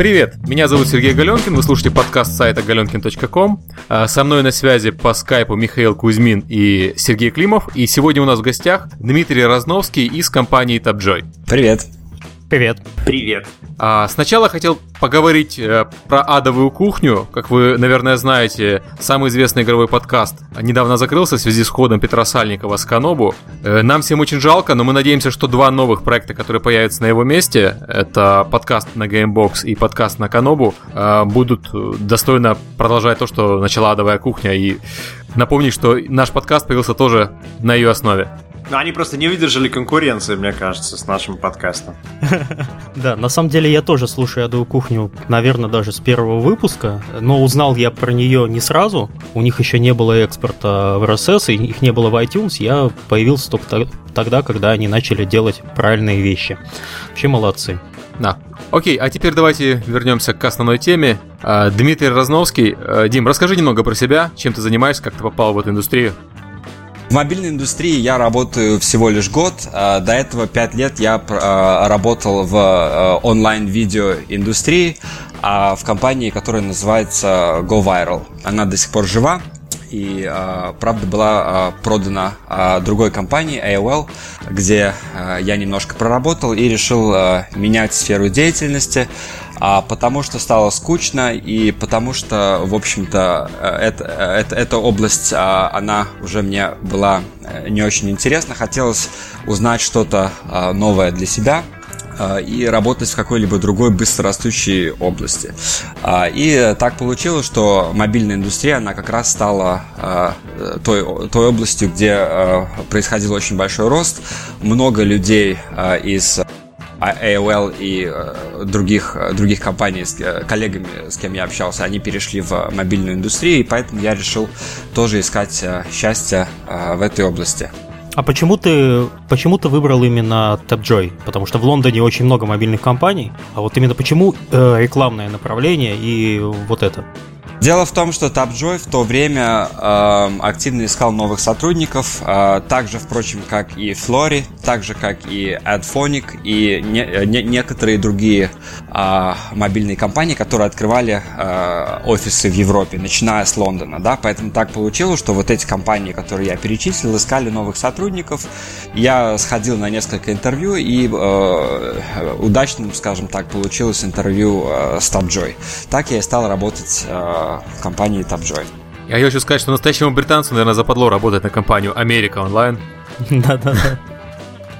Привет, меня зовут Сергей Галенкин, вы слушаете подкаст сайта galenkin.com. А, со мной на связи по скайпу Михаил Кузьмин и Сергей Климов. И сегодня у нас в гостях Дмитрий Разновский из компании TapJoy. Привет. Привет. Привет. А, сначала хотел поговорить э, про адовую кухню. Как вы, наверное, знаете, самый известный игровой подкаст недавно закрылся в связи с ходом Петра Сальникова с Канобу. Э, нам всем очень жалко, но мы надеемся, что два новых проекта, которые появятся на его месте, это подкаст на Gamebox и подкаст на Канобу, э, будут достойно продолжать то, что начала адовая кухня. И напомнить, что наш подкаст появился тоже на ее основе. Но они просто не выдержали конкуренции, мне кажется, с нашим подкастом. Да, на самом деле я тоже слушаю «Адовую кухню», наверное, даже с первого выпуска, но узнал я про нее не сразу. У них еще не было экспорта в RSS, и их не было в iTunes. Я появился только тогда, когда они начали делать правильные вещи. Вообще молодцы. Да. Окей, а теперь давайте вернемся к основной теме. А, Дмитрий Разновский. А, Дим, расскажи немного про себя, чем ты занимаешься, как ты попал в эту индустрию. В мобильной индустрии я работаю всего лишь год. А, до этого пять лет я а, работал в а, онлайн-видео индустрии в компании, которая называется GoViral. Она до сих пор жива и, правда, была продана другой компании, AOL, где я немножко проработал и решил менять сферу деятельности а потому что стало скучно и потому что, в общем-то, э, это, э, это, эта область, а, она уже мне была э, не очень интересна. Хотелось узнать что-то новое для себя и работать в какой-либо другой быстрорастущей области. И так получилось, что мобильная индустрия, она как раз стала той, той областью, где происходил очень большой рост. Много людей из AOL и других, других компаний с э, коллегами, с кем я общался, они перешли в мобильную индустрию, и поэтому я решил тоже искать э, счастье в этой области. А почему ты, почему ты выбрал именно TapJoy? Потому что в Лондоне очень много мобильных компаний, а вот именно почему э, рекламное направление и вот это? Дело в том, что TapJoy в то время э, активно искал новых сотрудников, э, так же, впрочем, как и Flori, так же, как и AdPhonic и не, не, некоторые другие э, мобильные компании, которые открывали э, офисы в Европе, начиная с Лондона. Да? Поэтому так получилось, что вот эти компании, которые я перечислил, искали новых сотрудников. Я сходил на несколько интервью, и э, удачным, скажем так, получилось интервью э, с TapJoy. Так я и стал работать э, в компании TapJoy. Я хочу сказать, что настоящему британцу, наверное, западло работать на компанию Америка онлайн. Да-да-да.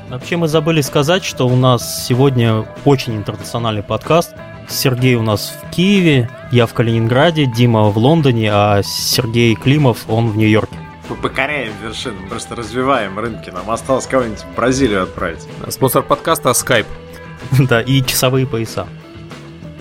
Вообще мы забыли сказать, что у нас сегодня очень интернациональный подкаст. Сергей у нас в Киеве, я в Калининграде, Дима в Лондоне, а Сергей Климов, он в Нью-Йорке. Мы покоряем вершину, просто развиваем рынки. Нам осталось кого-нибудь в Бразилию отправить. Спонсор подкаста Skype. Да, и часовые пояса.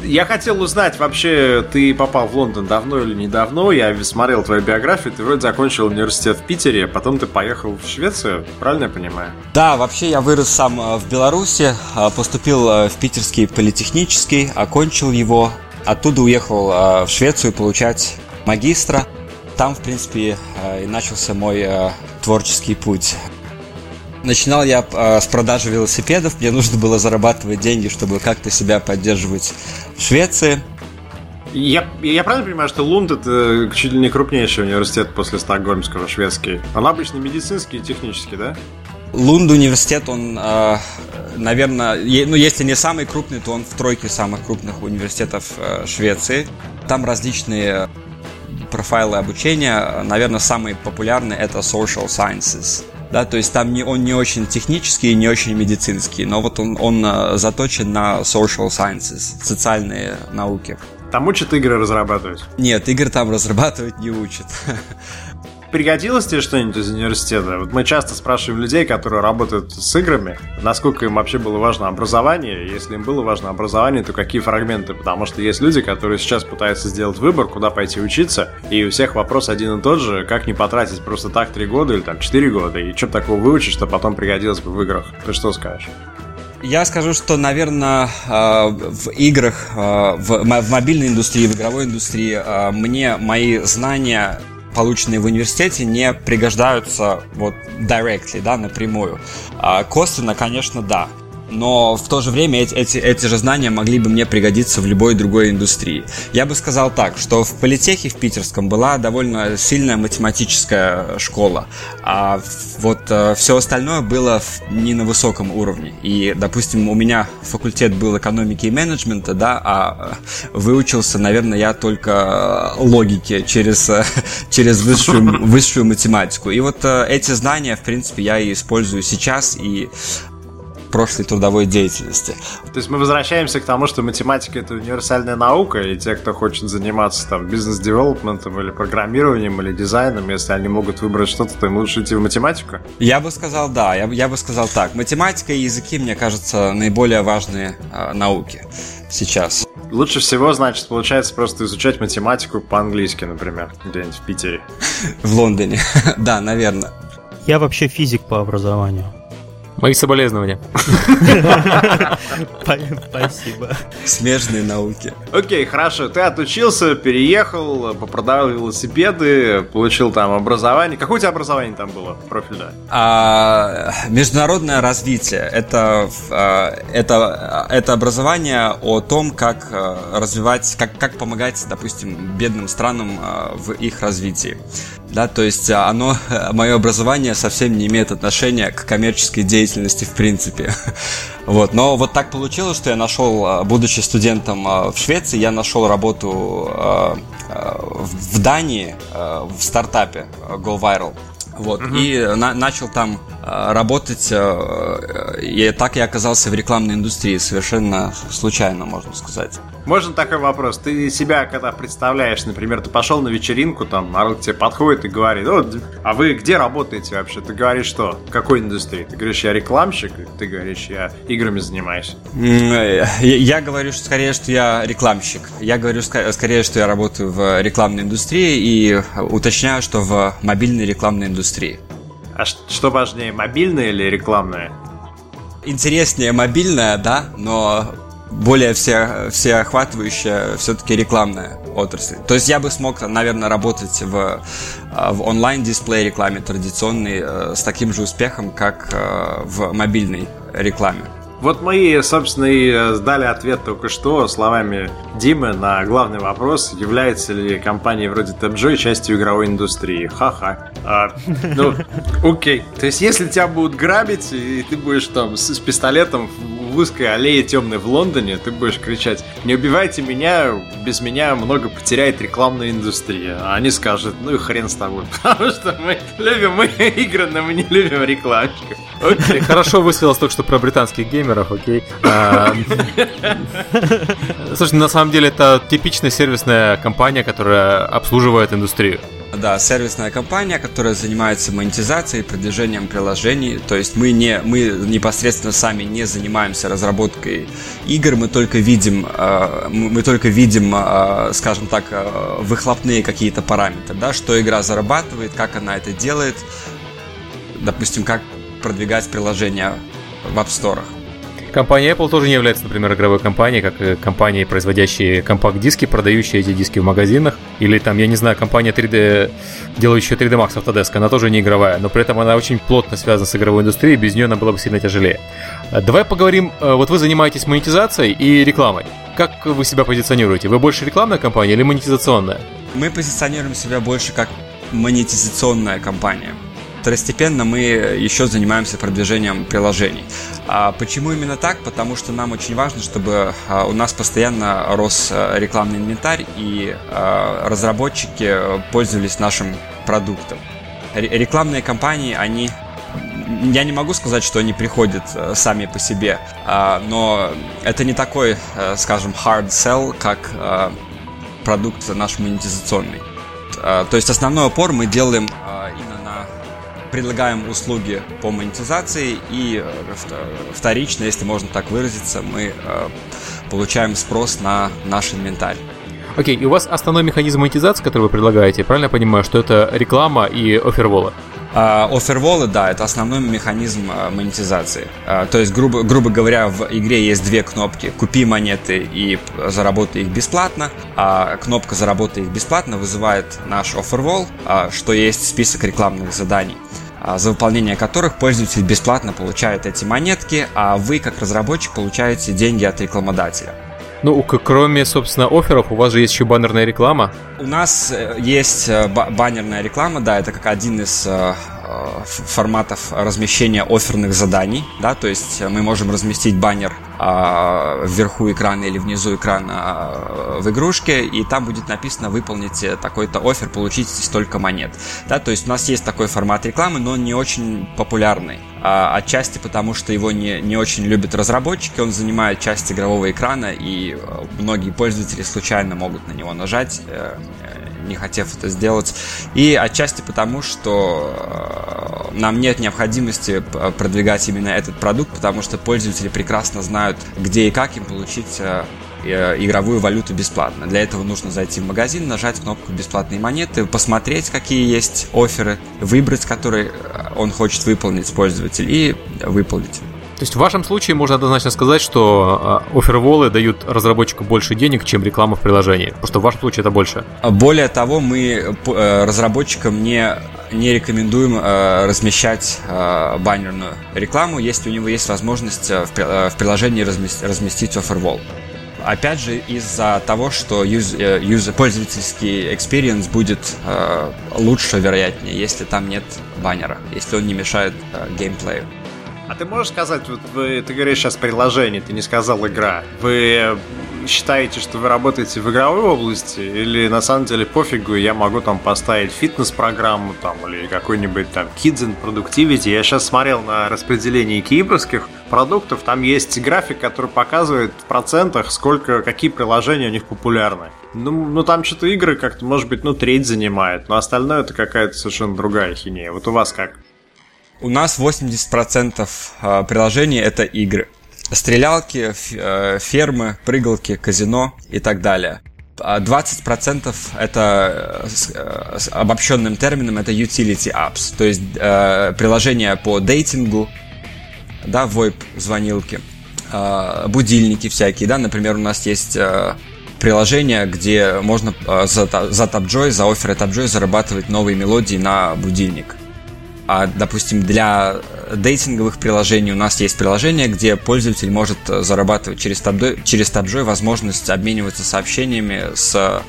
Я хотел узнать, вообще, ты попал в Лондон давно или недавно? Я смотрел твою биографию, ты вроде закончил университет в Питере, потом ты поехал в Швецию, правильно я понимаю? Да, вообще я вырос сам э, в Беларуси, э, поступил э, в Питерский политехнический, окончил его, оттуда уехал в Швецию получать магистра. Там, в принципе, и начался мой творческий путь. Начинал я э, с продажи велосипедов. Мне нужно было зарабатывать деньги, чтобы как-то себя поддерживать в Швеции. Я, я правильно понимаю, что Лунд это чуть ли не крупнейший университет после Стокгольмского, шведский? Он обычно медицинский и технический, да? Лунд университет, он, э, наверное, ну если не самый крупный, то он в тройке самых крупных университетов э, Швеции. Там различные профайлы обучения. Наверное, самый популярный это Social Sciences да, то есть там не, он не очень технический, не очень медицинский, но вот он, он э, заточен на social sciences, социальные науки. Там учат игры разрабатывать? Нет, игры там разрабатывать не учат. Пригодилось тебе что-нибудь из университета? Вот мы часто спрашиваем людей, которые работают с играми, насколько им вообще было важно образование. Если им было важно образование, то какие фрагменты? Потому что есть люди, которые сейчас пытаются сделать выбор, куда пойти учиться, и у всех вопрос один и тот же, как не потратить просто так три года или там четыре года, и что такого выучить, что потом пригодилось бы в играх. Ты что скажешь? Я скажу, что, наверное, э, в играх, э, в мобильной индустрии, в игровой индустрии э, мне мои знания полученные в университете, не пригождаются вот directly, да, напрямую. А косвенно, конечно, да. Но в то же время эти, эти, эти же знания могли бы мне пригодиться в любой другой индустрии. Я бы сказал так, что в политехе в питерском была довольно сильная математическая школа, а вот э, все остальное было не на высоком уровне. И, допустим, у меня факультет был экономики и менеджмента, да, а выучился, наверное, я только логике через, через высшую, высшую математику. И вот э, эти знания, в принципе, я и использую сейчас, и прошлой трудовой деятельности. То есть мы возвращаемся к тому, что математика это универсальная наука, и те, кто хочет заниматься там бизнес-девелопментом или программированием или дизайном, если они могут выбрать что-то, то им лучше идти в математику? Я бы сказал да, я, я бы сказал так. Математика и языки, мне кажется, наиболее важные э, науки сейчас. Лучше всего, значит, получается просто изучать математику по-английски, например, где-нибудь в Питере. В Лондоне, да, наверное. Я вообще физик по образованию. Мои соболезнования. Спасибо. Смежные науки. Окей, хорошо. Ты отучился, переехал, попродавал велосипеды, получил там образование. Какое у тебя образование там было, профильное? А, международное развитие. Это, а, это, это образование о том, как а, развивать, как, как помогать, допустим, бедным странам в их развитии да, то есть оно, мое образование совсем не имеет отношения к коммерческой деятельности в принципе. Вот, но вот так получилось, что я нашел, а, будучи студентом а, в Швеции, я нашел работу в Дании в стартапе Go Viral. Вот, угу. и на, начал там работать, э, и так я оказался в рекламной индустрии, совершенно случайно, можно сказать. Можно такой вопрос? Ты себя когда представляешь, например, ты пошел на вечеринку, там, народ тебе подходит и говорит, а вы где работаете вообще? Ты говоришь что? В какой индустрии? Ты говоришь, я рекламщик? Ты говоришь, я играми занимаюсь? Я, говорю что скорее, что я рекламщик. Я говорю скорее, что я работаю в рекламной индустрии и уточняю, что в мобильной рекламной индустрии. А что важнее, мобильная или рекламная? Интереснее мобильная, да, но более все, всеохватывающая все-таки рекламная отрасль. То есть я бы смог, наверное, работать в, в онлайн-дисплей рекламе традиционной э, с таким же успехом, как э, в мобильной рекламе. Вот мы, собственно, и э, сдали ответ только что словами Димы на главный вопрос, является ли компания вроде TapJoy частью игровой индустрии. Ха-ха. А, ну, окей. То есть, если тебя будут грабить, и ты будешь там с, с пистолетом в узкой аллее темной в Лондоне, ты будешь кричать, не убивайте меня, без меня много потеряет рекламная индустрия. А они скажут, ну и хрен с тобой, потому что мы любим мы игры, но мы не любим рекламщиков. Окей. Хорошо высветилось только что про британских геймеров, окей. А, слушай, на самом деле это типичная сервисная компания, которая обслуживает индустрию. Да, сервисная компания, которая занимается монетизацией, продвижением приложений. То есть мы не мы непосредственно сами не занимаемся разработкой игр, мы только видим э, мы только видим, э, скажем так, выхлопные какие-то параметры, да, что игра зарабатывает, как она это делает, допустим, как продвигать приложения в App Store. Компания Apple тоже не является, например, игровой компанией, как и компании, производящие компакт-диски, продающие эти диски в магазинах. Или там, я не знаю, компания 3D, делающая 3D Max Autodesk, она тоже не игровая, но при этом она очень плотно связана с игровой индустрией, без нее она была бы сильно тяжелее. Э, давай поговорим, э, вот вы занимаетесь монетизацией и рекламой. Как вы себя позиционируете? Вы больше рекламная компания или монетизационная? Мы позиционируем себя больше как монетизационная компания второстепенно мы еще занимаемся продвижением приложений. А почему именно так? Потому что нам очень важно, чтобы а, у нас постоянно рос а, рекламный инвентарь и а, разработчики пользовались нашим продуктом. Рекламные кампании, они я не могу сказать, что они приходят сами по себе, но это не такой, скажем, hard sell, как продукт наш монетизационный. То есть основной опор мы делаем предлагаем услуги по монетизации и э, вторично, если можно так выразиться, мы э, получаем спрос на наш инвентарь. Окей, okay, и у вас основной механизм монетизации, который вы предлагаете, правильно я понимаю, что это реклама и оферволы? Оферволы, uh, да, это основной механизм uh, монетизации. Uh, то есть, грубо, грубо говоря, в игре есть две кнопки. Купи монеты и заработай их бесплатно. А кнопка «Заработай их бесплатно» вызывает наш офервол, что есть список рекламных заданий. а, за выполнение которых пользователь бесплатно получает эти монетки, а вы, как разработчик, получаете деньги от рекламодателя. Ну, кроме, собственно, офферов, у вас же есть еще баннерная реклама. У нас э, есть э, баннерная реклама, да, это как один из э, форматов размещения оферных заданий, да, то есть мы можем разместить баннер а, вверху экрана или внизу экрана а, в игрушке, и там будет написано «Выполните такой-то офер, получите столько монет». Да, то есть у нас есть такой формат рекламы, но он не очень популярный. А, отчасти потому, что его не, не очень любят разработчики, он занимает часть игрового экрана, и э, многие пользователи случайно могут на него нажать, э, не хотев это сделать. И отчасти потому, что э, нам нет необходимости продвигать именно этот продукт, потому что пользователи прекрасно знают, где и как им получить игровую валюту бесплатно. Для этого нужно зайти в магазин, нажать кнопку «Бесплатные монеты», посмотреть, какие есть оферы, выбрать, который он хочет выполнить пользователь, и выполнить. То есть в вашем случае можно однозначно сказать, что а, оферволы дают разработчику больше денег, чем реклама в приложении. Потому что в вашем случае это больше. Более того, мы э, разработчикам не, не рекомендуем э, размещать э, баннерную рекламу, если у него есть возможность в приложении разместить офервол. Опять же, из-за того, что user, user, пользовательский experience будет э, лучше, вероятнее, если там нет баннера, если он не мешает э, геймплею. А ты можешь сказать, вот вы, ты говоришь сейчас приложение, ты не сказал игра. Вы считаете, что вы работаете в игровой области, или на самом деле пофигу, я могу там поставить фитнес-программу там, или какой-нибудь там Kids and Productivity. Я сейчас смотрел на распределение кипрских продуктов, там есть график, который показывает в процентах, сколько, какие приложения у них популярны. Ну, ну там что-то игры как-то, может быть, ну, треть занимает, но остальное это какая-то совершенно другая хинея. Вот у вас как? У нас 80% а, приложений это игры. Стрелялки, э, фермы, прыгалки, казино и так далее. 20% а это э, с обобщенным термином это utility apps, то есть э, приложения по дейтингу, да, VoIP звонилки, э, будильники всякие, да, например, у нас есть э, приложение, где можно э, за, за TapJoy, за оферы TapJoy зарабатывать новые мелодии на будильник. А, допустим, для дейтинговых приложений у нас есть приложение, где пользователь может э, зарабатывать через TabJoy, через TabJoy возможность обмениваться сообщениями с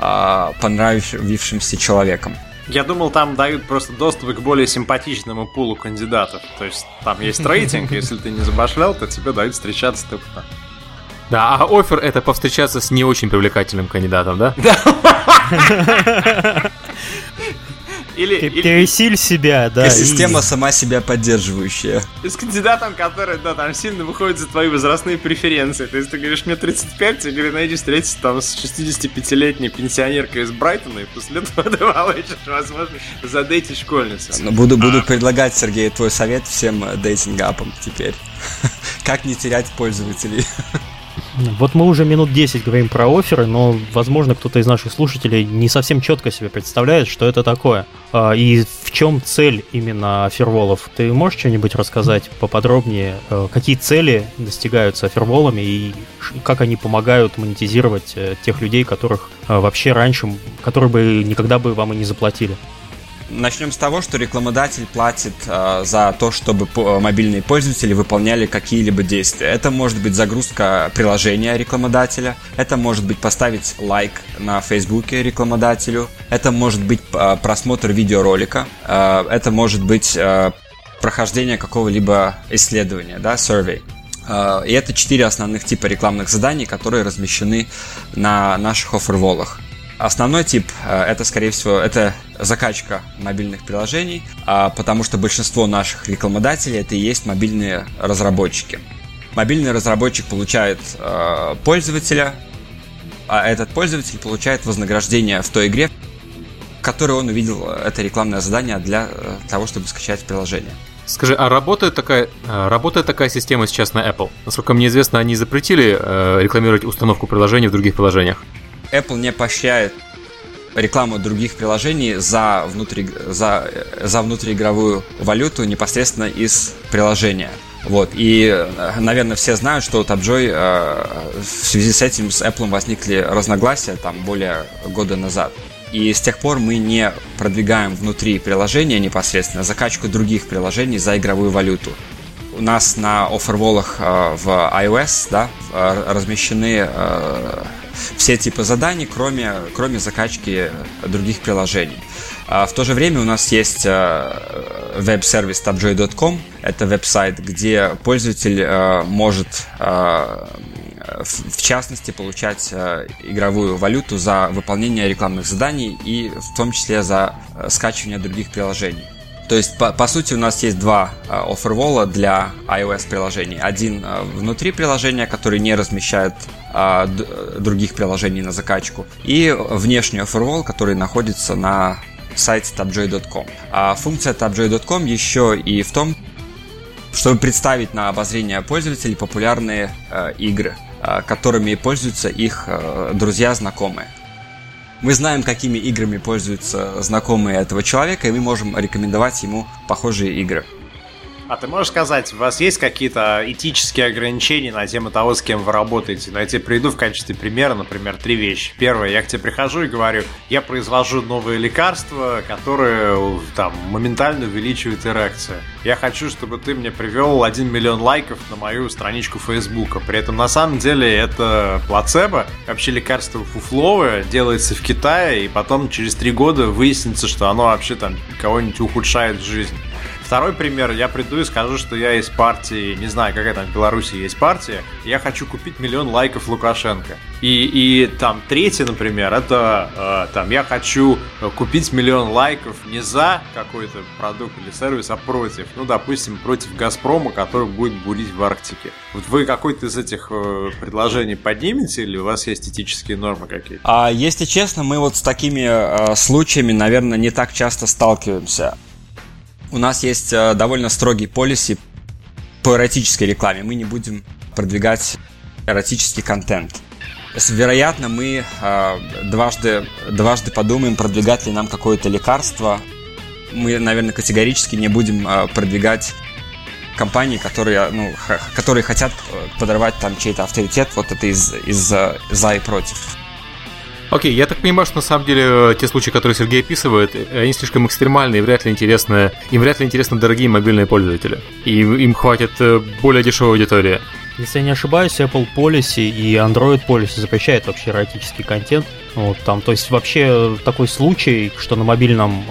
а, понравившимся человеком. Я думал, там дают просто доступ к более симпатичному пулу кандидатов. То есть там есть рейтинг, если ты не забашлял, то тебе дают встречаться только там. Да, а офер это повстречаться с не очень привлекательным кандидатом, да? Да. Или, Ты или... пересиль себя, да. И система и... сама себя поддерживающая. И с кандидатом, который, да, там сильно выходит за твои возрастные преференции. То есть ты говоришь, мне 35, тебе говорят, найди встретиться там с 65-летней пенсионеркой из Брайтона, и после этого ты получишь возможность задейтить школьницу. Ну, буду, буду а. предлагать, Сергей, твой совет всем дейтинг-апам теперь. как не терять пользователей. Вот мы уже минут 10 говорим про оферы, но, возможно, кто-то из наших слушателей не совсем четко себе представляет, что это такое. А, и в чем цель именно оферволов. Ты можешь что-нибудь рассказать поподробнее? А, какие цели достигаются оферволами и как они помогают монетизировать э, тех людей, которых а, вообще раньше, которые бы никогда бы вам и не заплатили? Начнем с того, что рекламодатель платит э, за то, чтобы по- мобильные пользователи выполняли какие-либо действия. Это может быть загрузка приложения рекламодателя, это может быть поставить лайк на Фейсбуке рекламодателю, это может быть э, просмотр видеоролика, э, это может быть э, прохождение какого-либо исследования, да, survey. И это четыре основных типа рекламных заданий, которые размещены на наших оферволах. Основной тип э, это, скорее всего, это закачка мобильных приложений, а, потому что большинство наших рекламодателей это и есть мобильные разработчики. Мобильный разработчик получает э, пользователя, а этот пользователь получает вознаграждение в той игре, в которой он увидел это рекламное задание для э, того, чтобы скачать приложение. Скажи, а работает такая, работает такая система сейчас на Apple? Насколько мне известно, они запретили рекламировать установку приложений в других приложениях. Apple не поощряет рекламу других приложений за, внутри, за, за внутриигровую валюту непосредственно из приложения. Вот. И, наверное, все знают, что у TapJoy э, в связи с этим с Apple возникли разногласия там более года назад. и с тех пор мы не продвигаем внутри приложения непосредственно закачку других приложений за игровую валюту. У нас на оферволах э, в iOS да, размещены все типы заданий, кроме, кроме закачки других приложений. А в то же время у нас есть веб-сервис tabjoy.com. Это веб-сайт, где пользователь может в частности, получать э, игровую валюту за выполнение рекламных заданий и в том числе за э, скачивание других приложений. То есть, по, по сути, у нас есть два э, офервола для iOS приложений. Один внутри приложения, который не размещает а, других приложений на закачку, и внешний офервол, который находится на сайте tabjoy.com. А функция tabjoy.com еще и в том, чтобы представить на обозрение пользователей популярные э, игры. Э, которыми пользуются их э, друзья, знакомые. Мы знаем, какими играми пользуются знакомые этого человека, и мы можем рекомендовать ему похожие игры. А ты можешь сказать, у вас есть какие-то этические ограничения на тему того, с кем вы работаете? Но я тебе приведу в качестве примера, например, три вещи. Первое, я к тебе прихожу и говорю, я произвожу новые лекарства, которые там моментально увеличивают эрекцию. Я хочу, чтобы ты мне привел 1 миллион лайков на мою страничку Фейсбука. При этом на самом деле это плацебо, вообще лекарство фуфловое, делается в Китае, и потом через три года выяснится, что оно вообще там кого-нибудь ухудшает жизнь. Второй пример, я приду и скажу, что я из партии, не знаю, какая там в Беларуси есть партия, я хочу купить миллион лайков Лукашенко. И, и там третий, например, это э, там я хочу купить миллион лайков не за какой-то продукт или сервис, а против. Ну, допустим, против Газпрома, который будет бурить в Арктике. Вот вы какой-то из этих э, предложений поднимете или у вас есть этические нормы какие-то? А если честно, мы вот с такими э, случаями, наверное, не так часто сталкиваемся у нас есть э, довольно строгий полиси по эротической рекламе. Мы не будем продвигать эротический контент. Вероятно, мы э, дважды, дважды подумаем, продвигать ли нам какое-то лекарство. Мы, наверное, категорически не будем э, продвигать компании, которые, ну, которые хотят подорвать там чей-то авторитет. Вот это из, из за и против. Окей, я так понимаю, что на самом деле э, те случаи, которые Сергей описывает, э, они слишком экстремальные и вряд ли интересны, им вряд ли интересны дорогие мобильные пользователи. И им хватит э, более дешевой аудитории. Если я не ошибаюсь, Apple Policy и Android Policy запрещают вообще эротический контент. Вот там, то есть вообще такой случай, что на мобильном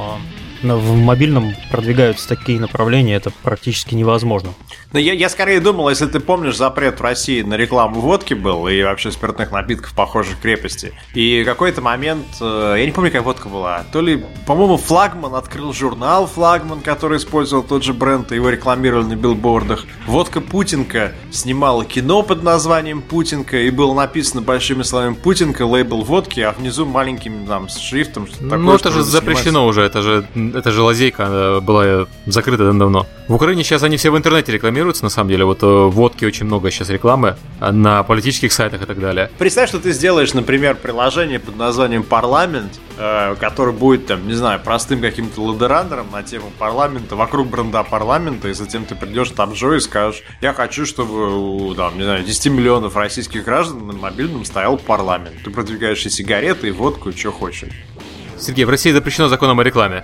в мобильном продвигаются такие направления, это практически невозможно. Но я, я скорее думал, если ты помнишь, запрет в России на рекламу водки был и вообще спиртных напитков похожих крепости. И какой-то момент, э, я не помню, какая водка была, то ли, по-моему, Флагман открыл журнал Флагман, который использовал тот же бренд, и его рекламировали на билбордах. Водка Путинка снимала кино под названием Путинка, и было написано большими словами Путинка, лейбл водки, а внизу маленьким там шрифтом что такое. Ну, это же запрещено уже, это же эта же лазейка была закрыта давно. В Украине сейчас они все в интернете рекламируются, на самом деле. Вот э, водки очень много сейчас рекламы на политических сайтах и так далее. Представь, что ты сделаешь, например, приложение под названием «Парламент», э, который будет, там, не знаю, простым каким-то ладерандером на тему парламента, вокруг бренда парламента, и затем ты придешь там Джо и скажешь, я хочу, чтобы там, не знаю, 10 миллионов российских граждан на мобильном стоял парламент. Ты продвигаешь и сигареты, и водку, и что хочешь. Сергей, в России запрещено законом о рекламе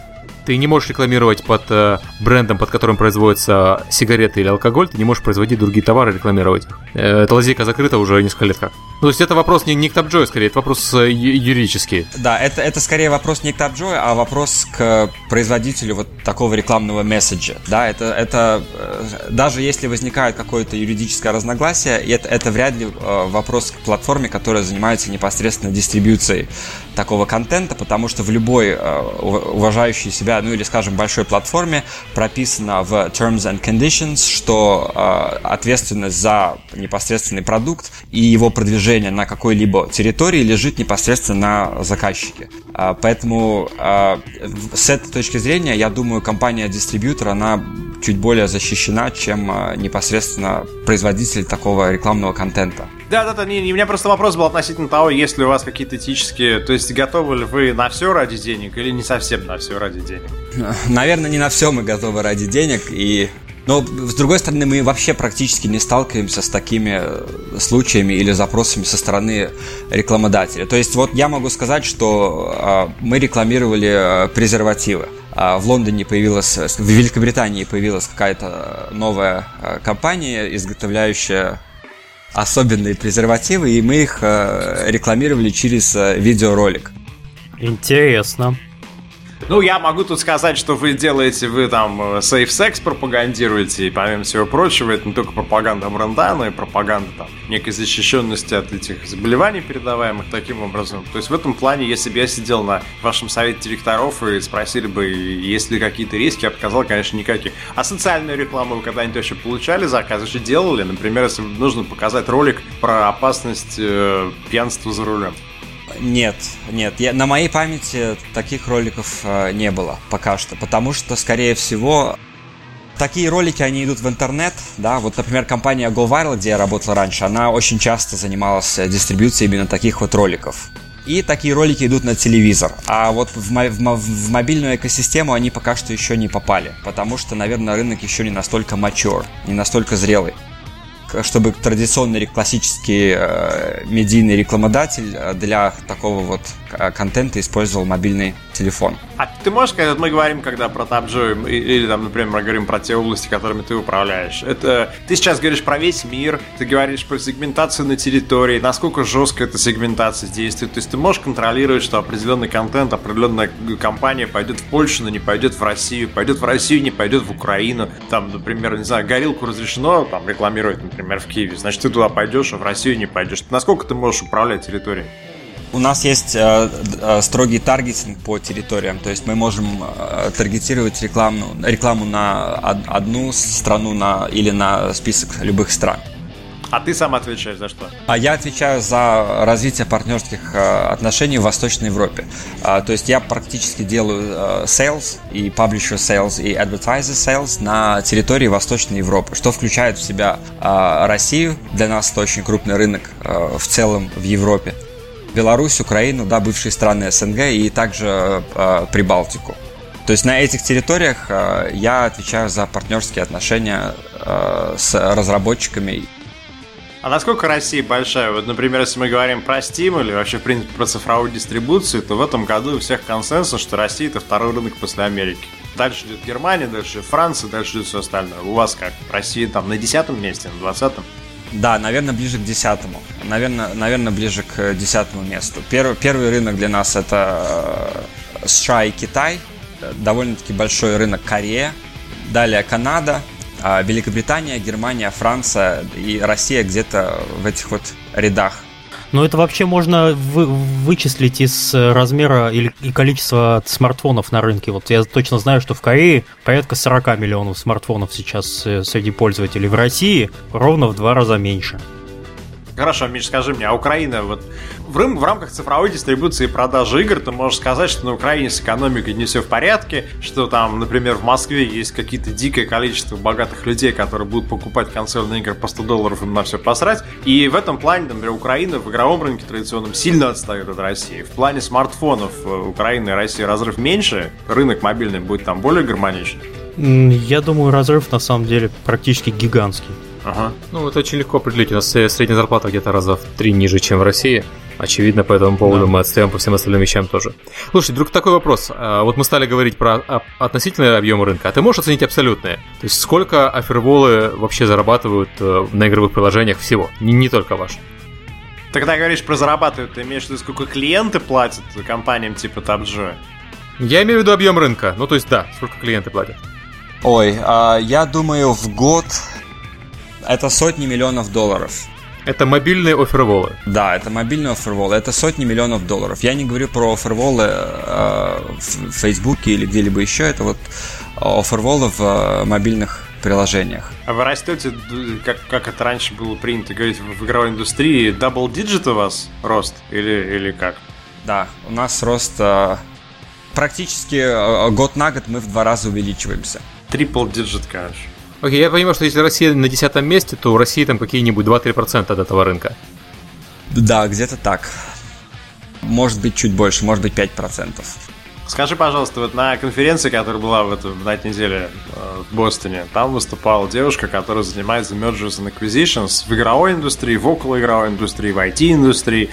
ты не можешь рекламировать под э, брендом, под которым производятся сигареты или алкоголь, ты не можешь производить другие товары, рекламировать. Э, эта лазейка закрыта уже несколько лет как. Ну, то есть это вопрос не, не к TapJoy, скорее, это вопрос э, юридический. Да, это, это скорее вопрос не к TapJoy, а вопрос к производителю вот такого рекламного месседжа. Да, это, это э, даже если возникает какое-то юридическое разногласие, это, это вряд ли э, вопрос к платформе, которая занимается непосредственно дистрибьюцией такого контента, потому что в любой э, уважающей себя ну или, скажем, большой платформе прописано в Terms and Conditions, что э, ответственность за непосредственный продукт и его продвижение на какой-либо территории лежит непосредственно на заказчике. Э, поэтому с этой точки зрения, я думаю, компания-дистрибьютор, она чуть более защищена, чем непосредственно производитель такого рекламного контента. Да, да, да, не, не, у меня просто вопрос был относительно того, есть ли у вас какие-то этические, то есть готовы ли вы на все ради денег или не совсем на все ради денег? Наверное, не на все мы готовы ради денег, и Но, с другой стороны, мы вообще практически не сталкиваемся с такими э, случаями или запросами со стороны рекламодателя. То есть вот я могу сказать, что э, мы рекламировали э, презервативы. А в Лондоне появилась, в Великобритании появилась какая-то новая э, компания, изготовляющая особенные презервативы, и мы их э, рекламировали через э, видеоролик. Интересно. Ну, я могу тут сказать, что вы делаете, вы там э, safe sex пропагандируете, и помимо всего прочего, это не только пропаганда бренда, но и пропаганда там некой защищенности от этих заболеваний, передаваемых таким образом. То есть в этом плане, если бы я сидел на вашем совете директоров и спросили бы, есть ли какие-то риски, я бы сказал, конечно, никаких. А социальную рекламу вы когда-нибудь вообще получали заказы, же делали? Например, если нужно показать ролик про опасность э, пьянства за рулем. Нет, нет, я, на моей памяти таких роликов э, не было пока что, потому что, скорее всего, такие ролики, они идут в интернет, да, вот, например, компания GoViral, где я работал раньше, она очень часто занималась э, дистрибьюцией именно таких вот роликов. И такие ролики идут на телевизор. А вот в, в, в мобильную экосистему они пока что еще не попали, потому что, наверное, рынок еще не настолько mature, не настолько зрелый чтобы традиционный классический э, медийный рекламодатель э, для такого вот контента использовал мобильный телефон. А ты можешь сказать, мы говорим, когда про TapJoy, или там, например, мы говорим про те области, которыми ты управляешь. Это ты сейчас говоришь про весь мир, ты говоришь про сегментацию на территории, насколько жестко эта сегментация действует. То есть ты можешь контролировать, что определенный контент, определенная компания пойдет в Польшу, но не пойдет в Россию, пойдет в Россию, не пойдет в Украину. Там, например, не знаю, горилку разрешено там рекламировать, например, в Киеве. Значит, ты туда пойдешь, а в Россию не пойдешь. Насколько ты можешь управлять территорией? У нас есть э, э, строгий таргетинг по территориям, то есть мы можем э, таргетировать рекламу, рекламу на одну страну на, или на список любых стран. А ты сам отвечаешь за что? А я отвечаю за развитие партнерских отношений в Восточной Европе. А, то есть я практически делаю sales и publisher sales и advertiser sales на территории Восточной Европы, что включает в себя а, Россию. Для нас это очень крупный рынок в целом в Европе. Беларусь, Украину, да, бывшие страны СНГ и также э, Прибалтику. То есть на этих территориях э, я отвечаю за партнерские отношения э, с разработчиками. А насколько Россия большая? Вот, например, если мы говорим про Steam или вообще, в принципе, про цифровую дистрибуцию, то в этом году у всех консенсус, что Россия это второй рынок после Америки. Дальше идет Германия, дальше Франция, дальше идет все остальное. У вас как? Россия там на десятом месте, на двадцатом? Да, наверное, ближе к десятому. Наверное, наверное ближе к десятому месту. Первый, первый рынок для нас это э, США и Китай. Довольно-таки большой рынок Корея. Далее Канада, а Великобритания, Германия, Франция и Россия где-то в этих вот рядах но это вообще можно вы, вычислить из размера или, и количества смартфонов на рынке. Вот я точно знаю, что в Корее порядка 40 миллионов смартфонов сейчас э, среди пользователей. В России ровно в два раза меньше. Хорошо, Миш, скажи мне, а Украина вот в, рам- в рамках цифровой дистрибуции и продажи игр ты можешь сказать, что на Украине с экономикой не все в порядке, что там, например, в Москве есть какие-то дикое количество богатых людей, которые будут покупать консольные игры по 100 долларов им на все посрать. И в этом плане, например, Украина в игровом рынке традиционном сильно отстает от России. В плане смартфонов э, Украины и России разрыв меньше, рынок мобильный будет там более гармоничный. Я думаю, разрыв на самом деле практически гигантский. Ага. Ну, это очень легко определить. У нас средняя зарплата где-то раза в три ниже, чем в России. Очевидно, по этому поводу да. мы отстаем по всем остальным вещам тоже. Слушай, друг, такой вопрос. А, вот мы стали говорить про относительные объемы рынка, а ты можешь оценить абсолютные? То есть сколько аферволы вообще зарабатывают э, на игровых приложениях всего? Не, не только ваш. Ты когда говоришь про зарабатывают, ты имеешь в виду, сколько клиенты платят компаниям типа TapJoy? Я имею в виду объем рынка. Ну, то есть, да, сколько клиенты платят. Ой, а, я думаю, в год это сотни миллионов долларов. Это мобильные оферволы. Да, это мобильные оферволы. Это сотни миллионов долларов. Я не говорю про оферволы э, в Фейсбуке или где-либо еще. Это вот оферволы в э, мобильных приложениях. А вы растете, как, как это раньше было принято говорить в игровой индустрии, double digit у вас рост или, или как? Да, у нас рост э, практически э, год на год мы в два раза увеличиваемся. Triple digit, короче. Окей, я понимаю, что если Россия на десятом месте, то у России там какие-нибудь 2-3% от этого рынка. Да, где-то так. Может быть чуть больше, может быть 5%. Скажи, пожалуйста, вот на конференции, которая была в этом, на этой неделе э, в Бостоне, там выступала девушка, которая занимается mergers and acquisitions в игровой индустрии, в околоигровой индустрии, в IT-индустрии.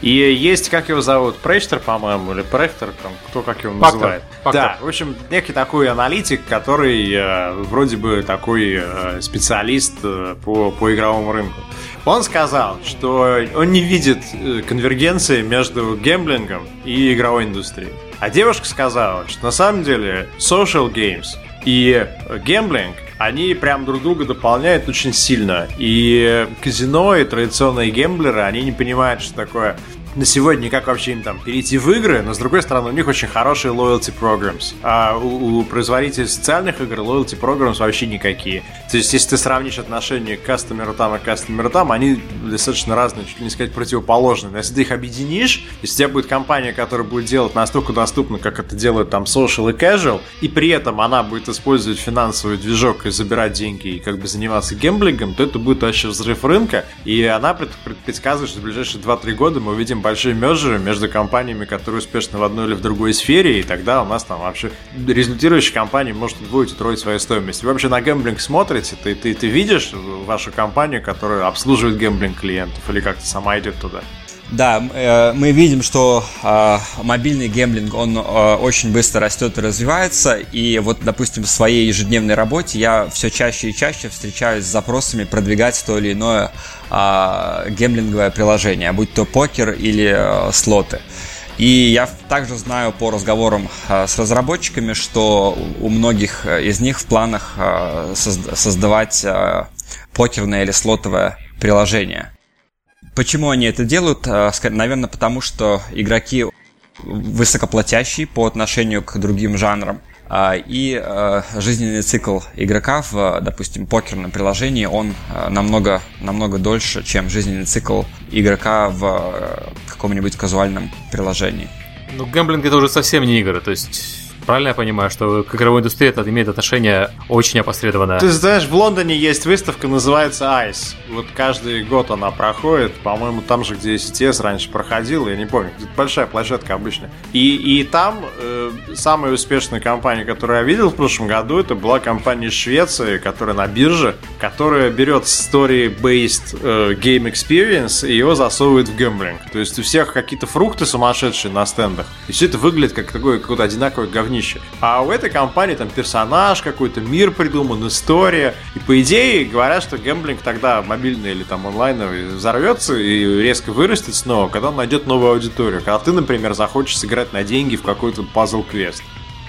И есть, как его зовут, Пречтер, по-моему, или Прехтер, там, кто как его Пактор. называет. Пактор. Да, в общем, некий такой аналитик, который э, вроде бы такой э, специалист э, по, по игровому рынку. Он сказал, что он не видит э, конвергенции между гемблингом и игровой индустрией. А девушка сказала, что на самом деле social games и гемблинг, они прям друг друга дополняют очень сильно. И казино и традиционные гемблеры, они не понимают, что такое на сегодня, как вообще им там перейти в игры, но с другой стороны, у них очень хорошие loyalty programs. А у, у производителей социальных игр loyalty programs вообще никакие. То есть, если ты сравнишь отношения к кастомеру там и кастомеру там, они достаточно разные, чуть ли не сказать противоположные. Но если ты их объединишь, если у тебя будет компания, которая будет делать настолько доступно, как это делают там social и casual, и при этом она будет использовать финансовый движок и забирать деньги и как бы заниматься гемблингом, то это будет вообще взрыв рынка. И она пред- пред- предсказывает, что в ближайшие 2-3 года мы увидим большие мержеры между компаниями, которые успешны в одной или в другой сфере, и тогда у нас там вообще результирующая компания может удвоить, утроить свою стоимость. Вы вообще на гемблинг смотрите, ты, ты, ты видишь вашу компанию, которая обслуживает гемблинг клиентов, или как-то сама идет туда? Да, э, мы видим, что э, мобильный гемблинг, он э, очень быстро растет и развивается, и вот, допустим, в своей ежедневной работе я все чаще и чаще встречаюсь с запросами продвигать то или иное э, гемблинговое приложение, будь то покер или э, слоты. И я также знаю по разговорам э, с разработчиками, что у многих из них в планах созд- создавать покерное или слотовое приложение. Почему они это делают? Ска- Наверное, потому что игроки высокоплатящие по отношению к другим жанрам. А, И э, жизненный цикл игрока в, допустим, покерном приложении, он намного, намного дольше, чем жизненный цикл игрока в каком-нибудь казуальном приложении. Ну, гэмблинг это уже совсем не игры, то есть... Правильно я понимаю, что к игровой индустрии это имеет отношение очень опосредованное? Ты знаешь, в Лондоне есть выставка, называется ICE. Вот каждый год она проходит. По-моему, там же, где CTS раньше проходил, я не помню. Это большая площадка обычно. И, и там э, самая успешная компания, которую я видел в прошлом году, это была компания из Швеции, которая на бирже, которая берет story-based э, game experience и его засовывает в гэмблинг. То есть у всех какие-то фрукты сумасшедшие на стендах. И все это выглядит как такое какое-то одинаковое говнище. А у этой компании там персонаж какой-то, мир придуман, история. И по идее говорят, что гэмблинг тогда мобильный или там онлайновый взорвется и резко вырастет снова, когда он найдет новую аудиторию. Когда ты, например, захочешь сыграть на деньги в какой-то пазл-квест.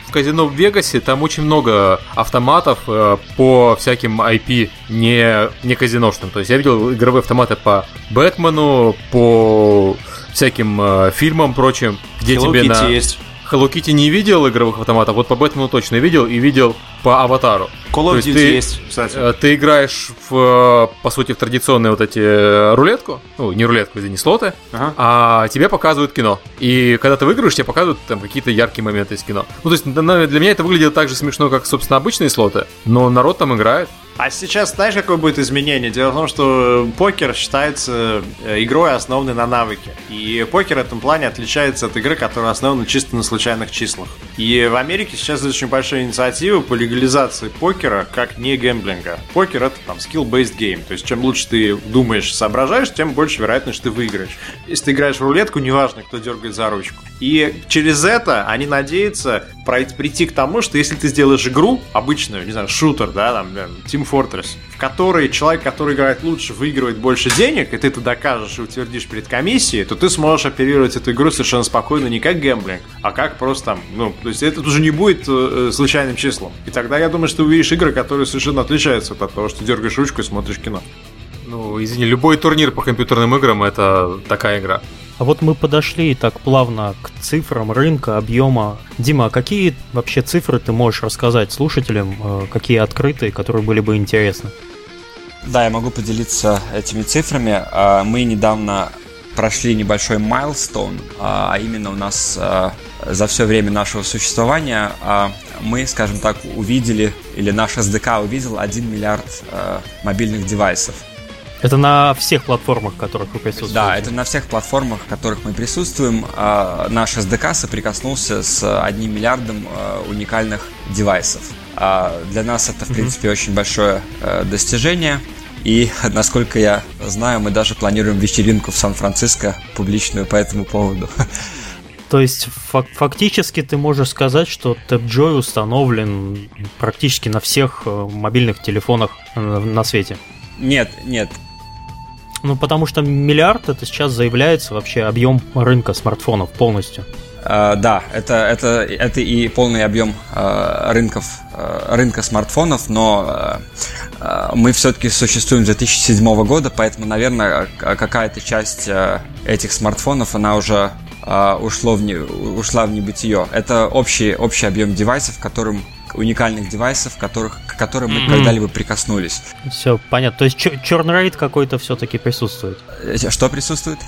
В казино в Вегасе там очень много автоматов э, по всяким IP, не, не казиношным. То есть я видел игровые автоматы по Бэтмену, по всяким э, фильмам прочим, где Hello тебе Kitty на... есть. Hello Kitty не видел игровых автоматов, вот по Бэтмену точно видел и видел по Аватару. Call of Duty ты- есть, кстати. Э, Ты играешь в, э, по сути, в традиционные вот эти э, рулетку, ну, не рулетку, извини, слоты, Ага. а тебе показывают кино. И когда ты выигрываешь, тебе показывают там какие-то яркие моменты из кино. Ну, то есть для меня это выглядит так же смешно, как, собственно, обычные слоты, но народ там играет. А сейчас знаешь, какое будет изменение? Дело в том, что покер считается игрой, основанной на навыке. И покер в этом плане отличается от игры, которая основана чисто на случайных числах. И в Америке сейчас очень большая инициатива по легализации покера как не гэмблинга. Покер это там skill-based game. То есть чем лучше ты думаешь, соображаешь, тем больше вероятность, что ты выиграешь. Если ты играешь в рулетку, неважно, кто дергает за ручку. И через это они надеются пройти- прийти к тому, что если ты сделаешь игру обычную, не знаю, шутер, да, там, э, Team Fortress, в которой человек, который играет лучше, выигрывает больше денег, и ты это докажешь и утвердишь перед комиссией, то ты сможешь оперировать эту игру совершенно спокойно не как гэмблинг, а как просто ну, то есть это уже не будет э, э, случайным числом. И тогда я думаю, что ты увидишь игры, которые совершенно отличаются от того, что дергаешь ручку и смотришь кино. Ну, извини, любой турнир по компьютерным играм это такая игра. А вот мы подошли так плавно к цифрам рынка, объема. Дима, а какие вообще цифры ты можешь рассказать слушателям, э, какие открытые, которые были бы интересны? Да, я могу поделиться этими цифрами. А, Мы недавно прошли небольшой майлстоун, а а именно у нас за все время нашего существования мы, скажем так, увидели, или наш SDK увидел 1 миллиард мобильных девайсов. Это на всех платформах, которых вы присутствуете? Да, это на всех платформах, в которых мы присутствуем. А, наш SDK соприкоснулся с одним миллиардом а, уникальных девайсов. А, для нас это, в принципе, mm-hmm. очень большое э, достижение. И, насколько я знаю, мы даже планируем вечеринку в Сан-Франциско публичную по этому поводу. То есть фак- фактически ты можешь сказать, что TapJoy установлен практически на всех э, мобильных телефонах э, на свете? Нет, нет. Ну, потому что миллиард это сейчас заявляется вообще объем рынка смартфонов полностью. Uh, да, это, это, это и полный объем uh, рынков, uh, рынка смартфонов, но мы все-таки существуем с 2007 года, поэтому, наверное, какая-то часть этих смартфонов, она уже ушло в не, ушла в небытие. Это общий, общий объем девайсов, которым уникальных девайсов, которых, к которым мы mm-hmm. когда-либо прикоснулись. Все, понятно. То есть черный рейд какой-то все-таки присутствует? Э, что присутствует?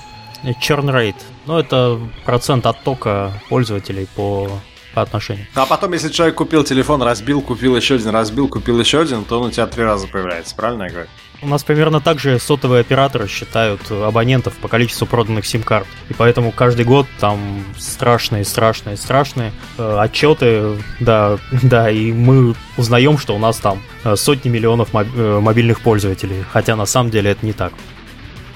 Churn rate. Ну, это процент оттока пользователей по по отношению. А потом, если человек купил телефон, разбил, купил еще один, разбил, купил еще один, то он у тебя три раза появляется, правильно я говорю? У нас примерно так же сотовые операторы считают абонентов по количеству проданных сим-карт. И поэтому каждый год там страшные, страшные, страшные э, отчеты, да, да, и мы узнаем, что у нас там э, сотни миллионов э, мобильных пользователей, хотя на самом деле это не так.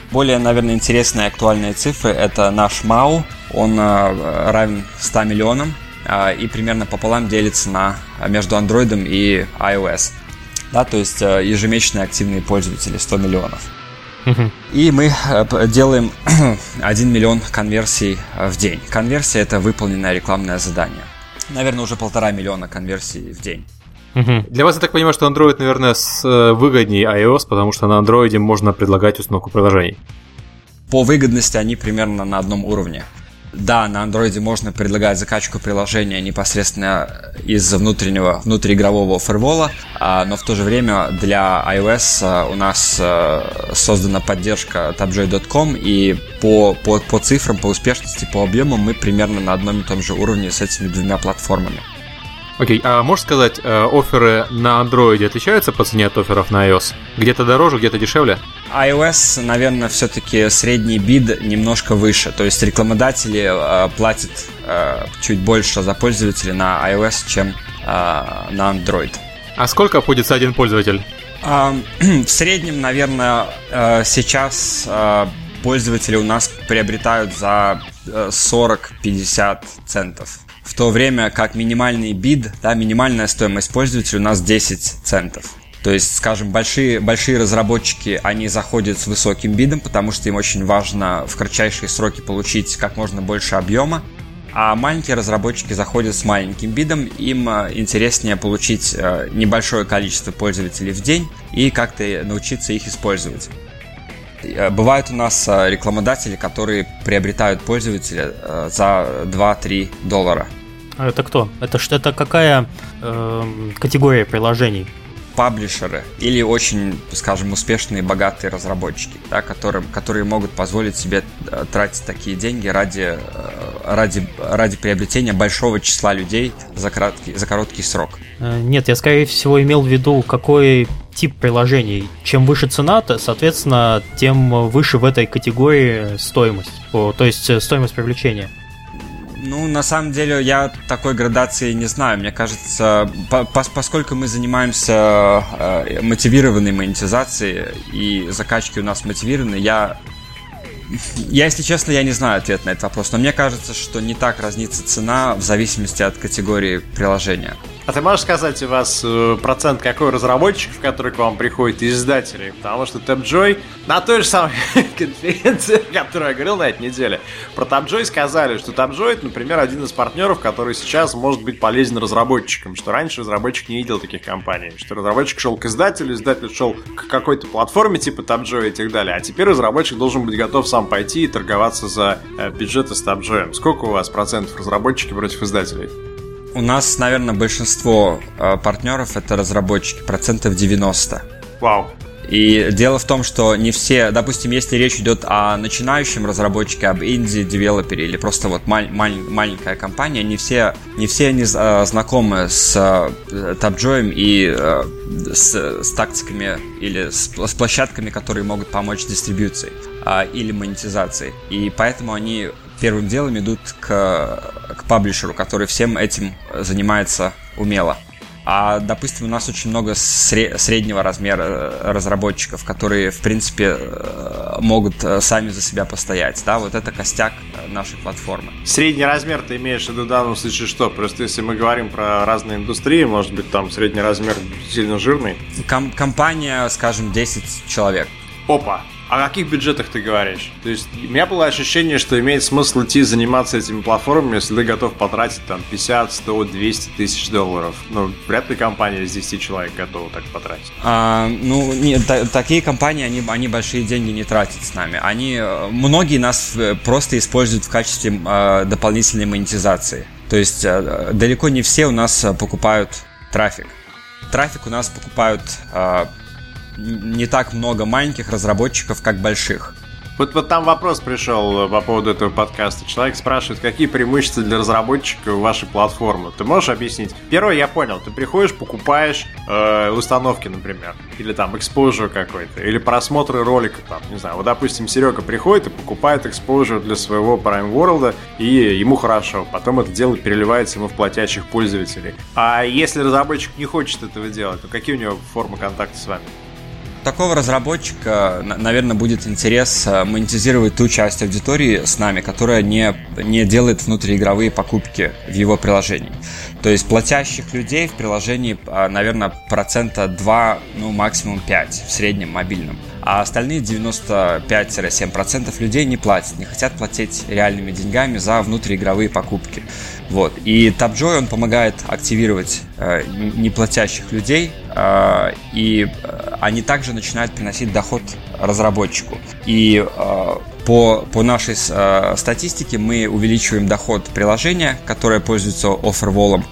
Более, наверное, интересные актуальные цифры – это наш МАУ. Он э, равен 100 миллионам э, и примерно пополам делится на, между Android и iOS. Да, то есть э, ежемесячные активные пользователи 100 миллионов. И мы делаем 1 миллион конверсий в день. Конверсия – это выполненное рекламное задание. Наверное, уже полтора миллиона конверсий в день. Угу. Для вас, я так понимаю, что Android, наверное, с э, выгоднее iOS, потому что на Android можно предлагать установку приложений. По выгодности они примерно на одном уровне. Да, на Android можно предлагать закачку приложения непосредственно из внутреннего, внутриигрового фаервола, а, но в то же время для iOS а, у нас а, создана поддержка tabjoy.com, и по, по, по цифрам, по успешности, по объемам мы примерно на одном и том же уровне с этими двумя платформами. Окей, а можешь сказать, э, оферы на Android отличаются по цене от офферов на iOS? Где-то дороже, где-то дешевле? iOS, наверное, все-таки средний бид немножко выше. То есть рекламодатели э, платят э, чуть больше за пользователей на iOS, чем э, на Android. А сколько обходится один пользователь? Э, в среднем, наверное, э, сейчас э, пользователи у нас приобретают за 40-50 э, центов в то время как минимальный бид, да, минимальная стоимость пользователя у нас 10 центов. То есть, скажем, большие, большие разработчики, они заходят с высоким бидом, потому что им очень важно в кратчайшие сроки получить как можно больше объема. А маленькие разработчики заходят с маленьким бидом, им э, интереснее получить э, небольшое количество пользователей в день и как-то научиться их использовать. Э, бывают у нас рекламодатели, которые приобретают пользователя за 2-3 доллара. А это кто? Это что? Это какая э, категория приложений? паблишеры или очень, скажем, успешные, богатые разработчики, да, которым, которые могут позволить себе э, тратить такие деньги ради, э, ради, ради приобретения большого числа людей за короткий, за короткий срок. Э, нет, я, скорее всего, имел в виду, какой тип приложений. Чем выше цена, то, соответственно, тем выше в этой категории стоимость, то есть стоимость привлечения. Ну, на самом деле, я такой градации не знаю. Мне кажется, по поскольку мы занимаемся э, мотивированной монетизацией и закачки у нас мотивированы, я я, если честно, я не знаю ответ на этот вопрос, но мне кажется, что не так разнится цена в зависимости от категории приложения. А ты можешь сказать, у вас э, процент какой разработчиков, которые к вам приходят, и издателей? Потому что TapJoy на той же самой конференции, о которой я говорил на этой неделе, про TapJoy сказали, что TapJoy, например, один из партнеров, который сейчас может быть полезен разработчикам, что раньше разработчик не видел таких компаний, что разработчик шел к издателю, издатель шел к какой-то платформе типа TapJoy и так далее, а теперь разработчик должен быть готов сам пойти и торговаться за э, бюджеты с TapJoy. Сколько у вас процентов разработчики против издателей? У нас, наверное, большинство э, партнеров это разработчики, процентов 90. Вау. И дело в том, что не все, допустим, если речь идет о начинающем разработчике, об инди-девелопере или просто вот маль, маль, маленькая компания, не все, не все они э, знакомы с э, TapJoy и э, с, с тактиками или с, с площадками, которые могут помочь дистрибьюции э, или монетизации. И поэтому они первым делом идут к, к паблишеру, который всем этим занимается умело. А, допустим, у нас очень много среднего размера э, разработчиков, которые, в принципе, э, могут э, сами за себя постоять. Да, вот это костяк нашей платформы. Средний размер ты имеешь в виду в данном случае что? Просто если мы говорим про разные индустрии, может быть, там средний размер сильно жирный? Ком- компания, скажем, 10 человек. Опа, о каких бюджетах ты говоришь? То есть у меня было ощущение, что имеет смысл идти заниматься этими платформами, если ты готов потратить там 50, 100, 200 тысяч долларов. Ну, вряд ли компания из 10 человек готова так потратить. А, ну, не, та, такие компании, они, они большие деньги не тратят с нами. Они, э, многие нас э, просто используют в качестве э, дополнительной монетизации. То есть э, далеко не все у нас покупают трафик. Трафик у нас покупают э, не так много маленьких разработчиков, как больших. Вот, вот там вопрос пришел э, по поводу этого подкаста. Человек спрашивает, какие преимущества для разработчика вашей платформы. Ты можешь объяснить? Первое, я понял. Ты приходишь, покупаешь э, установки, например. Или там exposure какой-то. Или просмотры ролика там. Не знаю. Вот, допустим, Серега приходит и покупает exposure для своего Prime World, и ему хорошо. Потом это дело переливается ему в платящих пользователей. А если разработчик не хочет этого делать, то какие у него формы контакта с вами? Такого разработчика, наверное, будет интерес э, монетизировать ту часть аудитории с нами, которая не, не делает внутриигровые покупки в его приложении. То есть платящих людей в приложении, а, наверное, процента 2, ну максимум 5 в среднем мобильном. А остальные 95-7% людей не платят, не хотят платить реальными деньгами за внутриигровые покупки. Вот. И TapJoy, он помогает активировать э, неплатящих людей, э, и э, они также начинают приносить доход разработчику. И э, по, по нашей э, статистике мы увеличиваем доход приложения, которое пользуется оферволом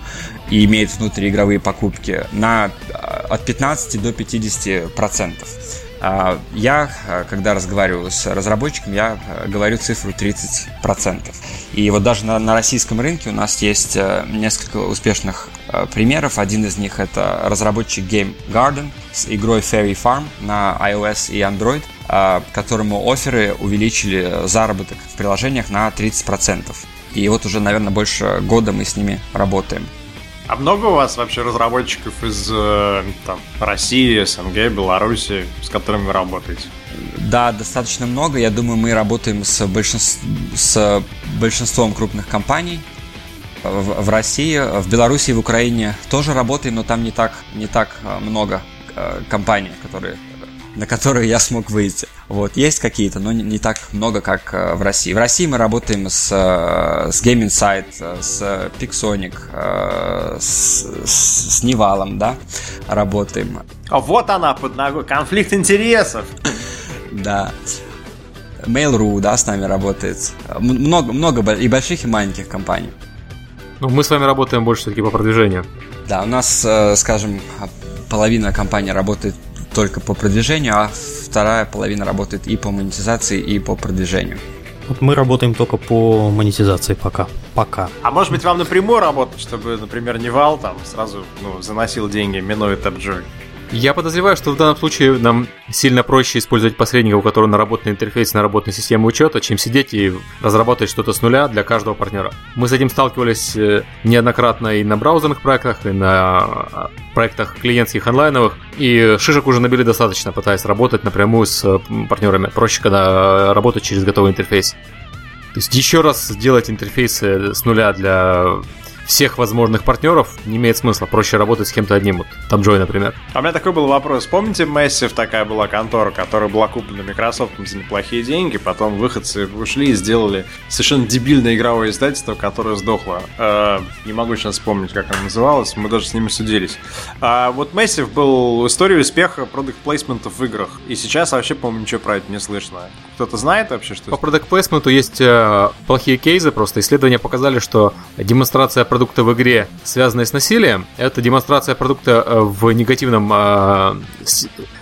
и имеет внутриигровые покупки, на, э, от 15 до 50 процентов. А, я, э, когда разговариваю с разработчиком, я э, говорю цифру 30%. И вот даже на, на российском рынке у нас есть несколько успешных примеров. Один из них это разработчик Game Garden с игрой Fairy Farm на iOS и Android – а, которому оферы увеличили заработок в приложениях на 30%. И вот уже, наверное, больше года мы с ними работаем. А много у вас вообще разработчиков из э, там, России, СНГ, Беларуси, с которыми вы работаете? Да, достаточно много. Я думаю, мы работаем с, большинств... с большинством крупных компаний в, России, в Беларуси в Украине тоже работаем, но там не так, не так э, много э, компаний, которые на которые я смог выйти. Вот, есть какие-то, но не, не так много, как э, в России. В России мы работаем с, э, с Game Insight, э, с Pixonic, э, с, с, с Невалом, да, работаем. А вот она под ногой, конфликт интересов. Да. Mail.ru, да, с нами работает. Много, много и больших, и маленьких компаний. Ну, мы с вами работаем больше все-таки по продвижению. Да, у нас, скажем, половина компании работает только по продвижению, а вторая половина работает и по монетизации, и по продвижению. Вот мы работаем только по монетизации пока. Пока. А может быть вам напрямую работать, чтобы, например, не вал там сразу ну, заносил деньги, минуя TapJoy? Я подозреваю, что в данном случае нам сильно проще использовать посредника, у которого наработанный интерфейс, наработанная система учета, чем сидеть и разрабатывать что-то с нуля для каждого партнера. Мы с этим сталкивались э, неоднократно и на браузерных проектах, и на а, проектах клиентских онлайновых, и шишек уже набили достаточно, пытаясь работать напрямую с партнерами. Проще, когда работать через готовый интерфейс. То есть еще раз сделать интерфейсы с нуля для всех возможных партнеров не имеет смысла. Проще работать с кем-то одним. Вот там Джой, например. А у меня такой был вопрос. Помните, Massive такая была контора, которая была куплена Microsoft за неплохие деньги, потом выходцы ушли и сделали совершенно дебильное игровое издательство, которое сдохло. Э, не могу сейчас вспомнить, как оно называлось. Мы даже с ними судились. А вот Massive был историей успеха продукт плейсментов в играх. И сейчас вообще, по-моему, ничего про это не слышно. Кто-то знает вообще, что... По продукт плейсменту есть э, плохие кейсы просто. Исследования показали, что демонстрация продукта в игре, связанная с насилием, это демонстрация продукта э, в негативном, э,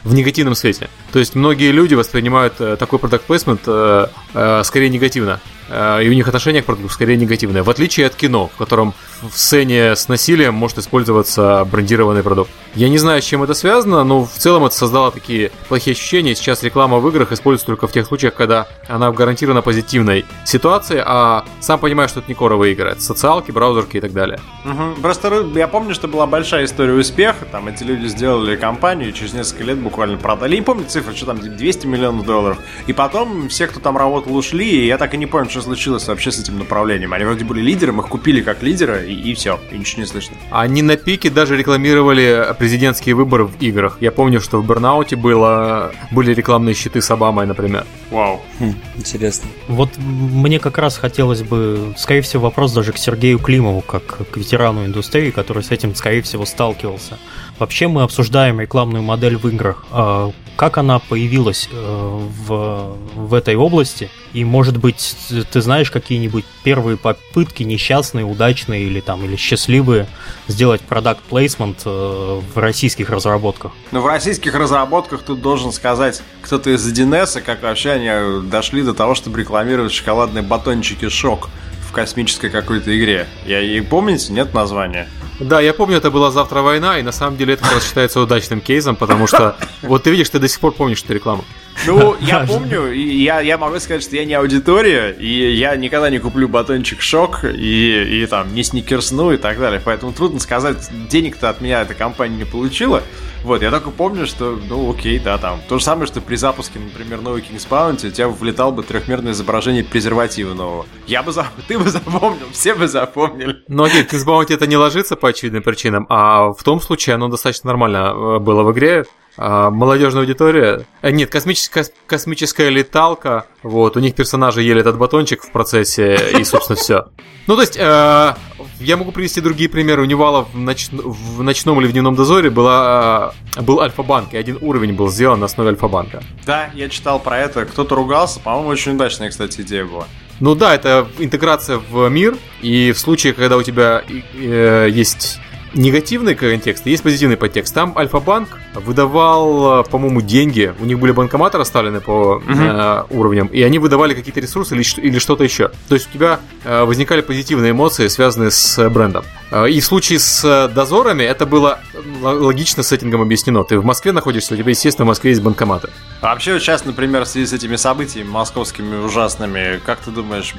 в негативном свете. То есть многие люди воспринимают э, такой продукт плейсмент э, э, скорее негативно. И у них отношение к продукту скорее негативное. В отличие от кино, в котором в сцене с насилием может использоваться брендированный продукт. Я не знаю, с чем это связано, но в целом это создало такие плохие ощущения. Сейчас реклама в играх используется только в тех случаях, когда она в гарантированно позитивной ситуации, а сам понимаешь, что это не коровые игры, это социалки, браузерки и так далее. Угу. Просто я помню, что была большая история успеха, там эти люди сделали компанию, и через несколько лет буквально продали. Я не помню цифры, что там 200 миллионов долларов. И потом все, кто там работал, ушли, и я так и не понял, что случилось вообще с этим направлением. Они вроде были лидером, их купили как лидера, и, и все, и ничего не слышно. Они на пике даже рекламировали президентские выборы в играх. Я помню, что в Бернауте было, были рекламные щиты с Обамой, например. Вау. Хм, интересно. Вот мне как раз хотелось бы, скорее всего, вопрос даже к Сергею Климову, как к ветерану индустрии, который с этим, скорее всего, сталкивался. Вообще мы обсуждаем рекламную модель в играх. А как она появилась э, в, в этой области? И, может быть, ты знаешь какие-нибудь первые попытки, несчастные, удачные или там или счастливые, сделать продукт плейсмент э, в российских разработках? Ну, в российских разработках тут должен сказать кто-то из 1С, как вообще они дошли до того, чтобы рекламировать шоколадные батончики «Шок» в космической какой-то игре. Я и помните, нет названия? Да, я помню, это была завтра война, и на самом деле это как раз считается удачным кейсом, потому что вот ты видишь, ты до сих пор помнишь эту рекламу. Ну, я помню, и я, я могу сказать, что я не аудитория, и я никогда не куплю батончик шок, и, и там не сникерсну и так далее. Поэтому трудно сказать, денег-то от меня эта компания не получила. Вот, я только помню, что, ну, окей, да, там. То же самое, что при запуске, например, новой King's Bounty у тебя влетал бы трехмерное изображение презерватива нового. Я бы запомнил, ты бы запомнил, все бы запомнили. Ну, окей, King's Bounty это не ложится по очевидным причинам, а в том случае оно достаточно нормально э, было в игре. А, молодежная аудитория. Э, нет, космическая, космическая леталка. Вот, у них персонажи ели этот батончик в процессе, и, собственно, все. Ну, то есть, э, я могу привести другие примеры. У Невала в, ноч... в ночном или в дневном дозоре была, э, был Альфа-банк, и один уровень был сделан на основе Альфа-банка. Да, я читал про это. Кто-то ругался. По-моему, очень удачная, кстати, идея была. Ну да, это интеграция в мир, и в случае, когда у тебя э, есть негативный контекст, есть позитивный подтекст. Там Альфа-банк выдавал, по-моему, деньги. У них были банкоматы расставлены по угу. э, уровням, и они выдавали какие-то ресурсы или, или что-то еще. То есть у тебя э, возникали позитивные эмоции, связанные с брендом. Э, и в случае с дозорами это было логично сеттингом объяснено. Ты в Москве находишься, у тебя, естественно, в Москве есть банкоматы. А вообще, сейчас, например, в связи с этими событиями московскими ужасными, как ты думаешь,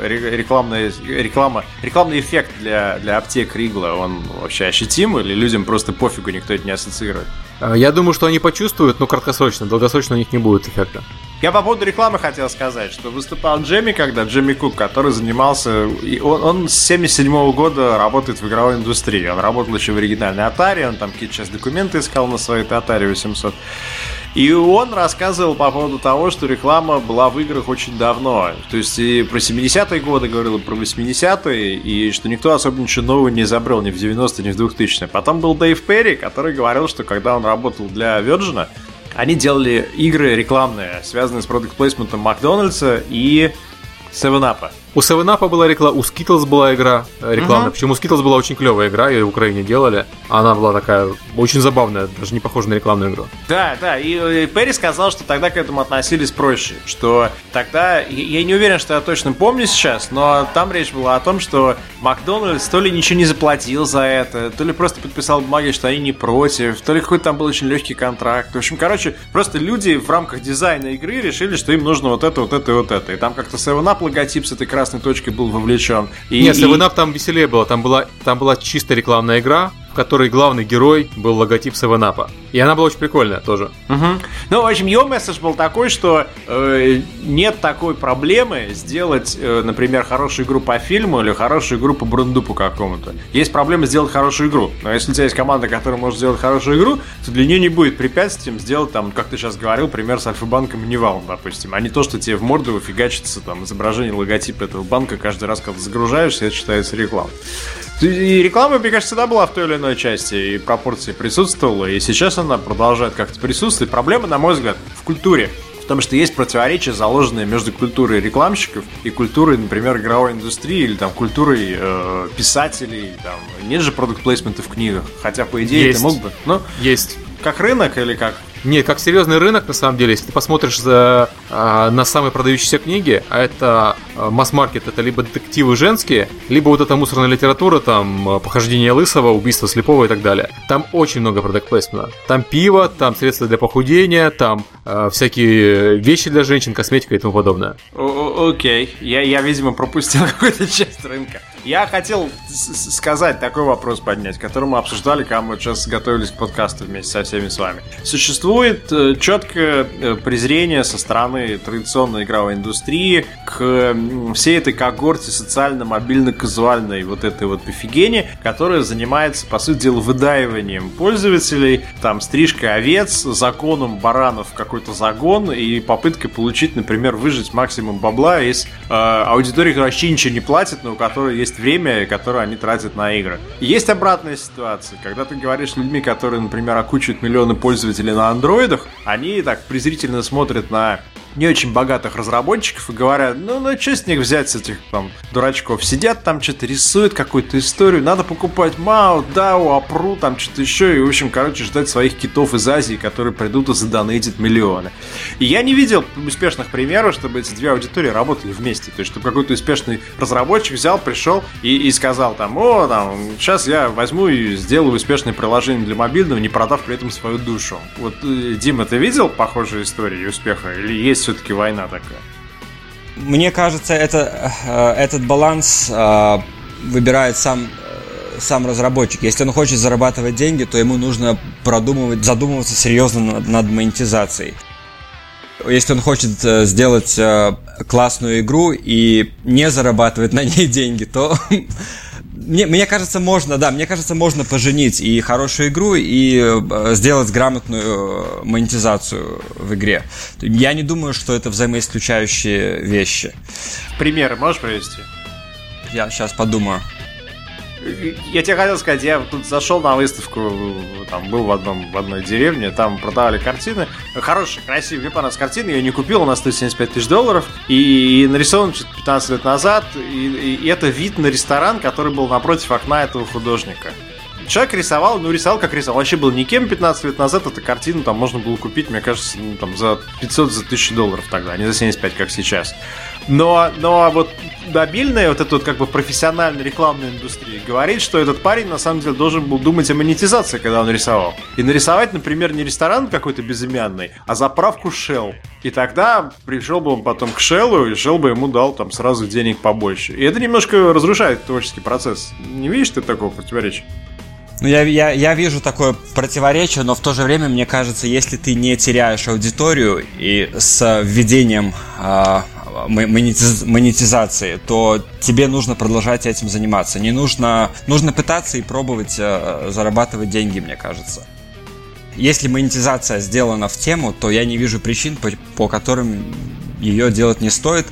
рекламная, реклама, рекламный эффект для, для аптек Ригла, он вообще ощутим или людям просто пофигу, никто это не ассоциирует? А, я думаю, что они почувствуют, но краткосрочно, долгосрочно у них не будет эффекта. Я по поводу рекламы хотел сказать, что выступал Джемми, когда Джемми Кук, который занимался... Он, он с 77 года работает в игровой индустрии. Он работал еще в оригинальной Atari, он там какие-то сейчас документы искал на своей Atari 800. И он рассказывал по поводу того, что реклама была в играх очень давно. То есть и про 70-е годы говорил, и про 80-е, и что никто особо ничего нового не изобрел ни в 90-е, ни в 2000-е. Потом был Дэйв Перри, который говорил, что когда он работал для Virgin, они делали игры рекламные, связанные с продукт-плейсментом Макдональдса и 7-Up. У 7 Up была реклама, у Skittles была игра э, рекламная. Uh-huh. Причем у Skittles была очень клевая игра, ее в Украине делали. Она была такая очень забавная, даже не похожа на рекламную игру. Да, да. И, и Перри сказал, что тогда к этому относились проще. Что тогда, я не уверен, что я точно помню сейчас, но там речь была о том, что Макдональдс то ли ничего не заплатил за это, то ли просто подписал бумаги, что они не против, то ли какой-то там был очень легкий контракт. В общем, короче, просто люди в рамках дизайна игры решили, что им нужно вот это, вот это и вот это. И там как-то 7 Up логотип с этой красной красной точкой был вовлечен. И, Нет, 7 Up там веселее было. Там была, там была чисто рекламная игра, которой главный герой был логотип 7-Up. И она была очень прикольная тоже. Угу. Ну, в общем, ее месседж был такой, что э, нет такой проблемы сделать, э, например, хорошую игру по фильму или хорошую игру по брендупу какому-то. Есть проблема сделать хорошую игру. Но если у тебя есть команда, которая может сделать хорошую игру, то для нее не будет препятствием сделать там, как ты сейчас говорил, пример с Альфа-банком Невалом, допустим. А не то, что тебе в морду фигачится там изображение логотипа этого банка каждый раз, когда загружаешься, это считается рекламой. И реклама, мне кажется, всегда была в той или иной части, и пропорции присутствовала, и сейчас она продолжает как-то присутствовать. Проблема, на мой взгляд, в культуре. В том, что есть противоречия, заложенные между культурой рекламщиков и культурой, например, игровой индустрии или там культурой э, писателей. Там. Нет же продукт плейсмента в книгах. Хотя, по идее, есть. ты мог бы. Ну, есть. Как рынок или как Нет, как серьезный рынок, на самом деле, если ты посмотришь за, а, на самые продающиеся книги, а это а, масс-маркет, это либо детективы женские, либо вот эта мусорная литература, там, а, похождение лысого, убийство слепого и так далее. Там очень много продакт плейсмента. Там пиво, там средства для похудения, там а, всякие вещи для женщин, косметика и тому подобное. Окей, я, я, видимо, пропустил какую-то часть рынка. Я хотел сказать такой вопрос поднять, который мы обсуждали, когда мы сейчас готовились к подкасту вместе со всеми с вами. Существует э, четкое э, презрение со стороны традиционной игровой индустрии к всей этой когорте социально-мобильно-казуальной вот этой вот пофигени, которая занимается, по сути дела, выдаиванием пользователей, там, стрижкой овец, законом баранов в какой-то загон и попыткой получить, например, выжить максимум бабла из э, аудитории, которая вообще ничего не платит, но у которой есть есть время, которое они тратят на игры. Есть обратная ситуация, когда ты говоришь с людьми, которые, например, окучивают миллионы пользователей на андроидах, они так презрительно смотрят на не очень богатых разработчиков и говорят, ну, ну, что с них взять, с этих там дурачков? Сидят там, что-то рисуют, какую-то историю, надо покупать Мау, Дау, Апру, там что-то еще, и, в общем, короче, ждать своих китов из Азии, которые придут и задонатят миллионы. И я не видел успешных примеров, чтобы эти две аудитории работали вместе. То есть, чтобы какой-то успешный разработчик взял, пришел и, и сказал там, о, там, сейчас я возьму и сделаю успешное приложение для мобильного, не продав при этом свою душу. Вот, э, Дима, ты видел похожие истории успеха? Или есть все-таки война такая. Мне кажется, это, э, этот баланс э, выбирает сам э, сам разработчик. Если он хочет зарабатывать деньги, то ему нужно продумывать, задумываться серьезно над, над монетизацией. Если он хочет сделать классную игру и не зарабатывать на ней деньги, то мне, мне кажется, можно, да, мне кажется, можно поженить и хорошую игру, и э, сделать грамотную э, монетизацию в игре. Я не думаю, что это взаимоисключающие вещи. Примеры можешь привести? Я сейчас подумаю. Я тебе хотел сказать, я тут зашел на выставку, там был в, одном, в одной деревне, там продавали картины. Хорошие, красивые, мне понравилась картина, я не купил, она стоит 75 тысяч долларов. И, и нарисован 15 лет назад, и, и это вид на ресторан, который был напротив окна этого художника человек рисовал, ну, рисовал как рисовал. Вообще был никем 15 лет назад. Эта картину там можно было купить, мне кажется, ну, там за 500, за 1000 долларов тогда, а не за 75, как сейчас. Но, но вот мобильная, вот эта вот как бы профессиональная рекламная индустрия говорит, что этот парень на самом деле должен был думать о монетизации, когда он рисовал. И нарисовать, например, не ресторан какой-то безымянный, а заправку Shell. И тогда пришел бы он потом к Shell, и Shell бы ему дал там сразу денег побольше. И это немножко разрушает творческий процесс. Не видишь ты такого противоречия? Ну, я, я, я вижу такое противоречие, но в то же время, мне кажется, если ты не теряешь аудиторию и с введением монетиз, монетизации, то тебе нужно продолжать этим заниматься. Не нужно, нужно пытаться и пробовать э, зарабатывать деньги, мне кажется. Если монетизация сделана в тему, то я не вижу причин, по, по которым ее делать не стоит.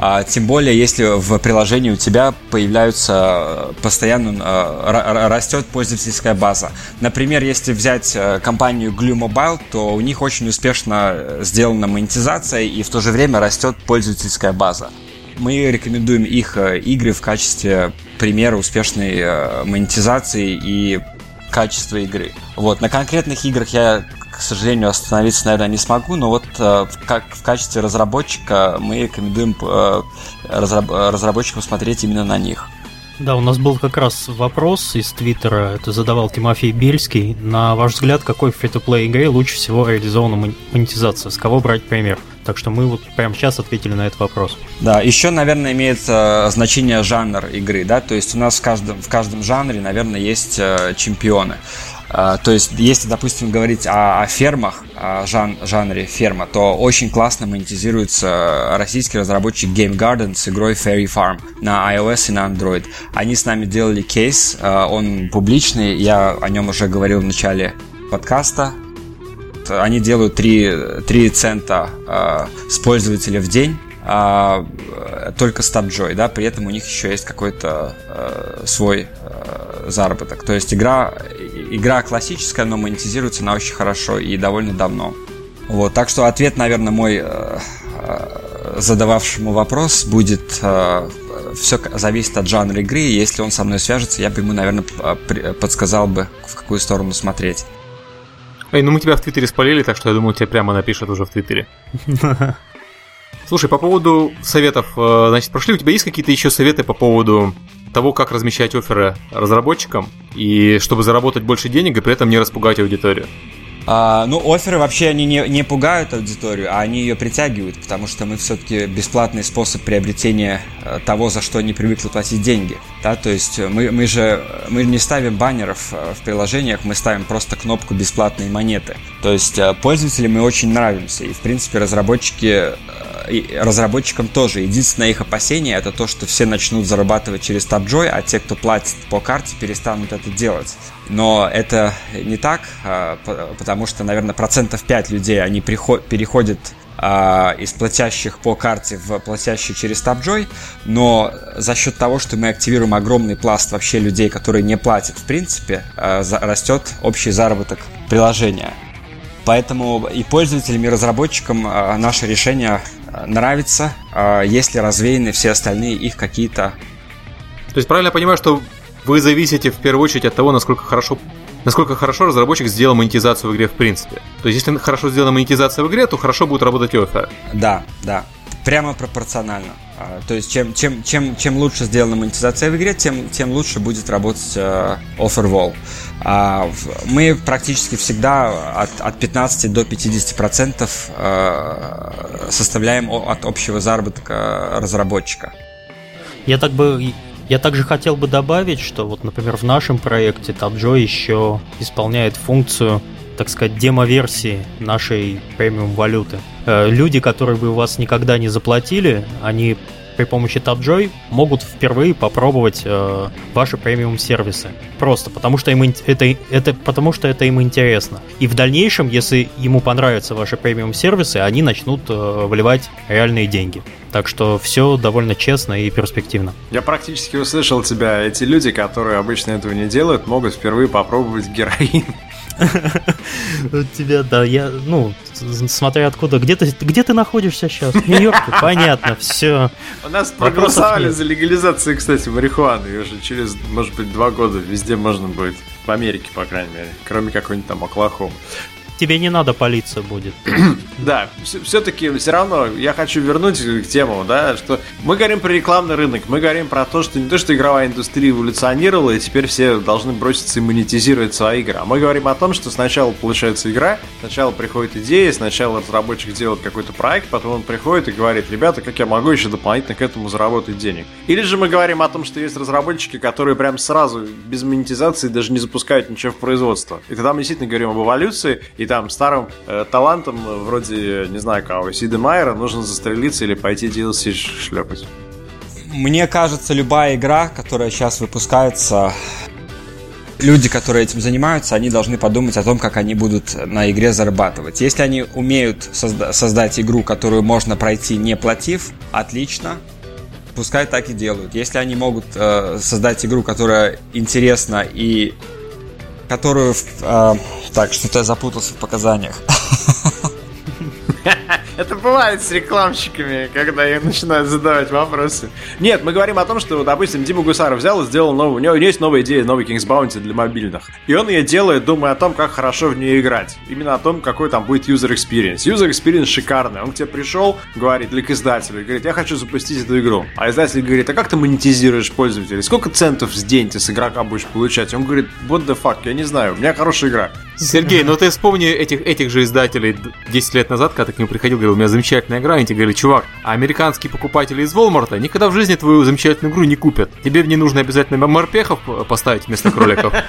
А, тем более, если в приложении у тебя появляются э, постоянно э, растет пользовательская база. Например, если взять э, компанию Glue Mobile, то у них очень успешно сделана монетизация и в то же время растет пользовательская база. Мы рекомендуем их игры в качестве примера успешной монетизации и качества игры. Вот, на конкретных играх я к сожалению, остановиться, наверное, не смогу, но вот э, как в качестве разработчика мы рекомендуем э, разраб разработчикам смотреть именно на них. Да, у нас был как раз вопрос из Твиттера, это задавал Тимофей Бельский. На ваш взгляд, какой free-to-play игре лучше всего реализована монетизация? С кого брать пример? Так что мы вот прямо сейчас ответили на этот вопрос. Да, еще, наверное, имеет э, значение жанр игры, да, то есть у нас в каждом, в каждом жанре, наверное, есть э, чемпионы. А, то есть, если, допустим, говорить о, о фермах, о жан, жанре ферма, то очень классно монетизируется российский разработчик Game Garden с игрой Fairy Farm на iOS и на Android. Они с нами делали кейс, а, он публичный, я о нем уже говорил в начале подкаста. Они делают 3, 3 цента а, с пользователя в день а, только с TapJoy, да, при этом у них еще есть какой-то а, свой а, заработок. То есть игра, игра классическая, но монетизируется она очень хорошо и довольно давно. Вот, так что ответ, наверное, мой э, задававшему вопрос будет э, все зависит от жанра игры. Если он со мной свяжется, я бы ему, наверное, подсказал бы, в какую сторону смотреть. Эй, ну мы тебя в Твиттере спалили, так что я думаю, тебе прямо напишут уже в Твиттере. Слушай, по поводу советов, э, значит, прошли, у тебя есть какие-то еще советы по поводу того, как размещать оферы разработчикам, и чтобы заработать больше денег и при этом не распугать аудиторию? А, ну, оферы вообще они не, не пугают аудиторию, а они ее притягивают, потому что мы все-таки бесплатный способ приобретения э, того, за что они привыкли платить деньги. Да? То есть мы, мы же мы не ставим баннеров э, в приложениях, мы ставим просто кнопку бесплатные монеты. То есть э, пользователям мы очень нравимся, и в принципе разработчики разработчикам тоже. Единственное их опасение это то, что все начнут зарабатывать через TapJoy, а те, кто платит по карте, перестанут это делать. Но это не так, а, потому что, наверное, процентов 5 людей, они переходят а, из платящих по карте в платящие через TapJoy, но за счет того, что мы активируем огромный пласт вообще людей, которые не платят, в принципе, а, растет общий заработок приложения. Поэтому и пользователям, и разработчикам наше решение нравится, если развеяны все остальные их какие-то... То есть правильно я понимаю, что вы зависите в первую очередь от того, насколько хорошо насколько хорошо разработчик сделал монетизацию в игре в принципе. То есть, если хорошо сделана монетизация в игре, то хорошо будет работать офер. Да, да. Прямо пропорционально. А, то есть, чем, чем, чем, чем лучше сделана монетизация в игре, тем, тем лучше будет работать uh, offer wall. Uh, мы практически всегда от, от 15 до 50 процентов uh, составляем от общего заработка разработчика. Я так бы я также хотел бы добавить, что вот, например, в нашем проекте TapJoy еще исполняет функцию так сказать, демо-версии нашей премиум валюты. Э, люди, которые бы у вас никогда не заплатили, они при помощи TapJoy могут впервые попробовать э, ваши премиум сервисы. Просто потому что им это, это потому что это им интересно. И в дальнейшем, если ему понравятся ваши премиум сервисы, они начнут э, вливать реальные деньги. Так что все довольно честно и перспективно. Я практически услышал тебя. Эти люди, которые обычно этого не делают, могут впервые попробовать героин. У тебя, да, я, ну, смотря откуда, где ты, где ты находишься сейчас? В Нью-Йорке? Понятно, все. У нас проголосовали за легализацию, кстати, марихуаны, и уже через, может быть, два года везде можно будет. В Америке, по крайней мере, кроме какой-нибудь там Оклахомы тебе не надо палиться будет. да, все-таки все равно я хочу вернуть к тему, да, что мы говорим про рекламный рынок, мы говорим про то, что не то, что игровая индустрия эволюционировала, и теперь все должны броситься и монетизировать свои игры. А мы говорим о том, что сначала получается игра, сначала приходит идея, сначала разработчик делает какой-то проект, потом он приходит и говорит, ребята, как я могу еще дополнительно к этому заработать денег. Или же мы говорим о том, что есть разработчики, которые прям сразу без монетизации даже не запускают ничего в производство. И тогда мы действительно говорим об эволюции, и там старым э, талантам, э, вроде, не знаю кого, Сида Майера, нужно застрелиться или пойти DLC шлепать. Мне кажется, любая игра, которая сейчас выпускается, люди, которые этим занимаются, они должны подумать о том, как они будут на игре зарабатывать. Если они умеют созда- создать игру, которую можно пройти не платив, отлично, пускай так и делают. Если они могут э, создать игру, которая интересна и которую... Э, так, что-то я запутался в показаниях. Это бывает с рекламщиками, когда я начинаю задавать вопросы. Нет, мы говорим о том, что, допустим, Дима Гусаров взял и сделал новую... У него есть новая идея, новый King's Bounty для мобильных. И он ее делает, думая о том, как хорошо в нее играть. Именно о том, какой там будет user experience. User experience шикарный. Он к тебе пришел, говорит, для к издателю, говорит, я хочу запустить эту игру. А издатель говорит, а как ты монетизируешь пользователей? Сколько центов в день ты с игрока будешь получать? Он говорит, what the fuck, я не знаю, у меня хорошая игра. Сергей, ну ты вспомни этих, этих же издателей 10 лет назад, когда ты к нему приходил, говорил, у меня замечательная игра, они тебе говорили, чувак, а американские покупатели из Walmart никогда в жизни твою замечательную игру не купят. Тебе в ней нужно обязательно морпехов поставить вместо кроликов.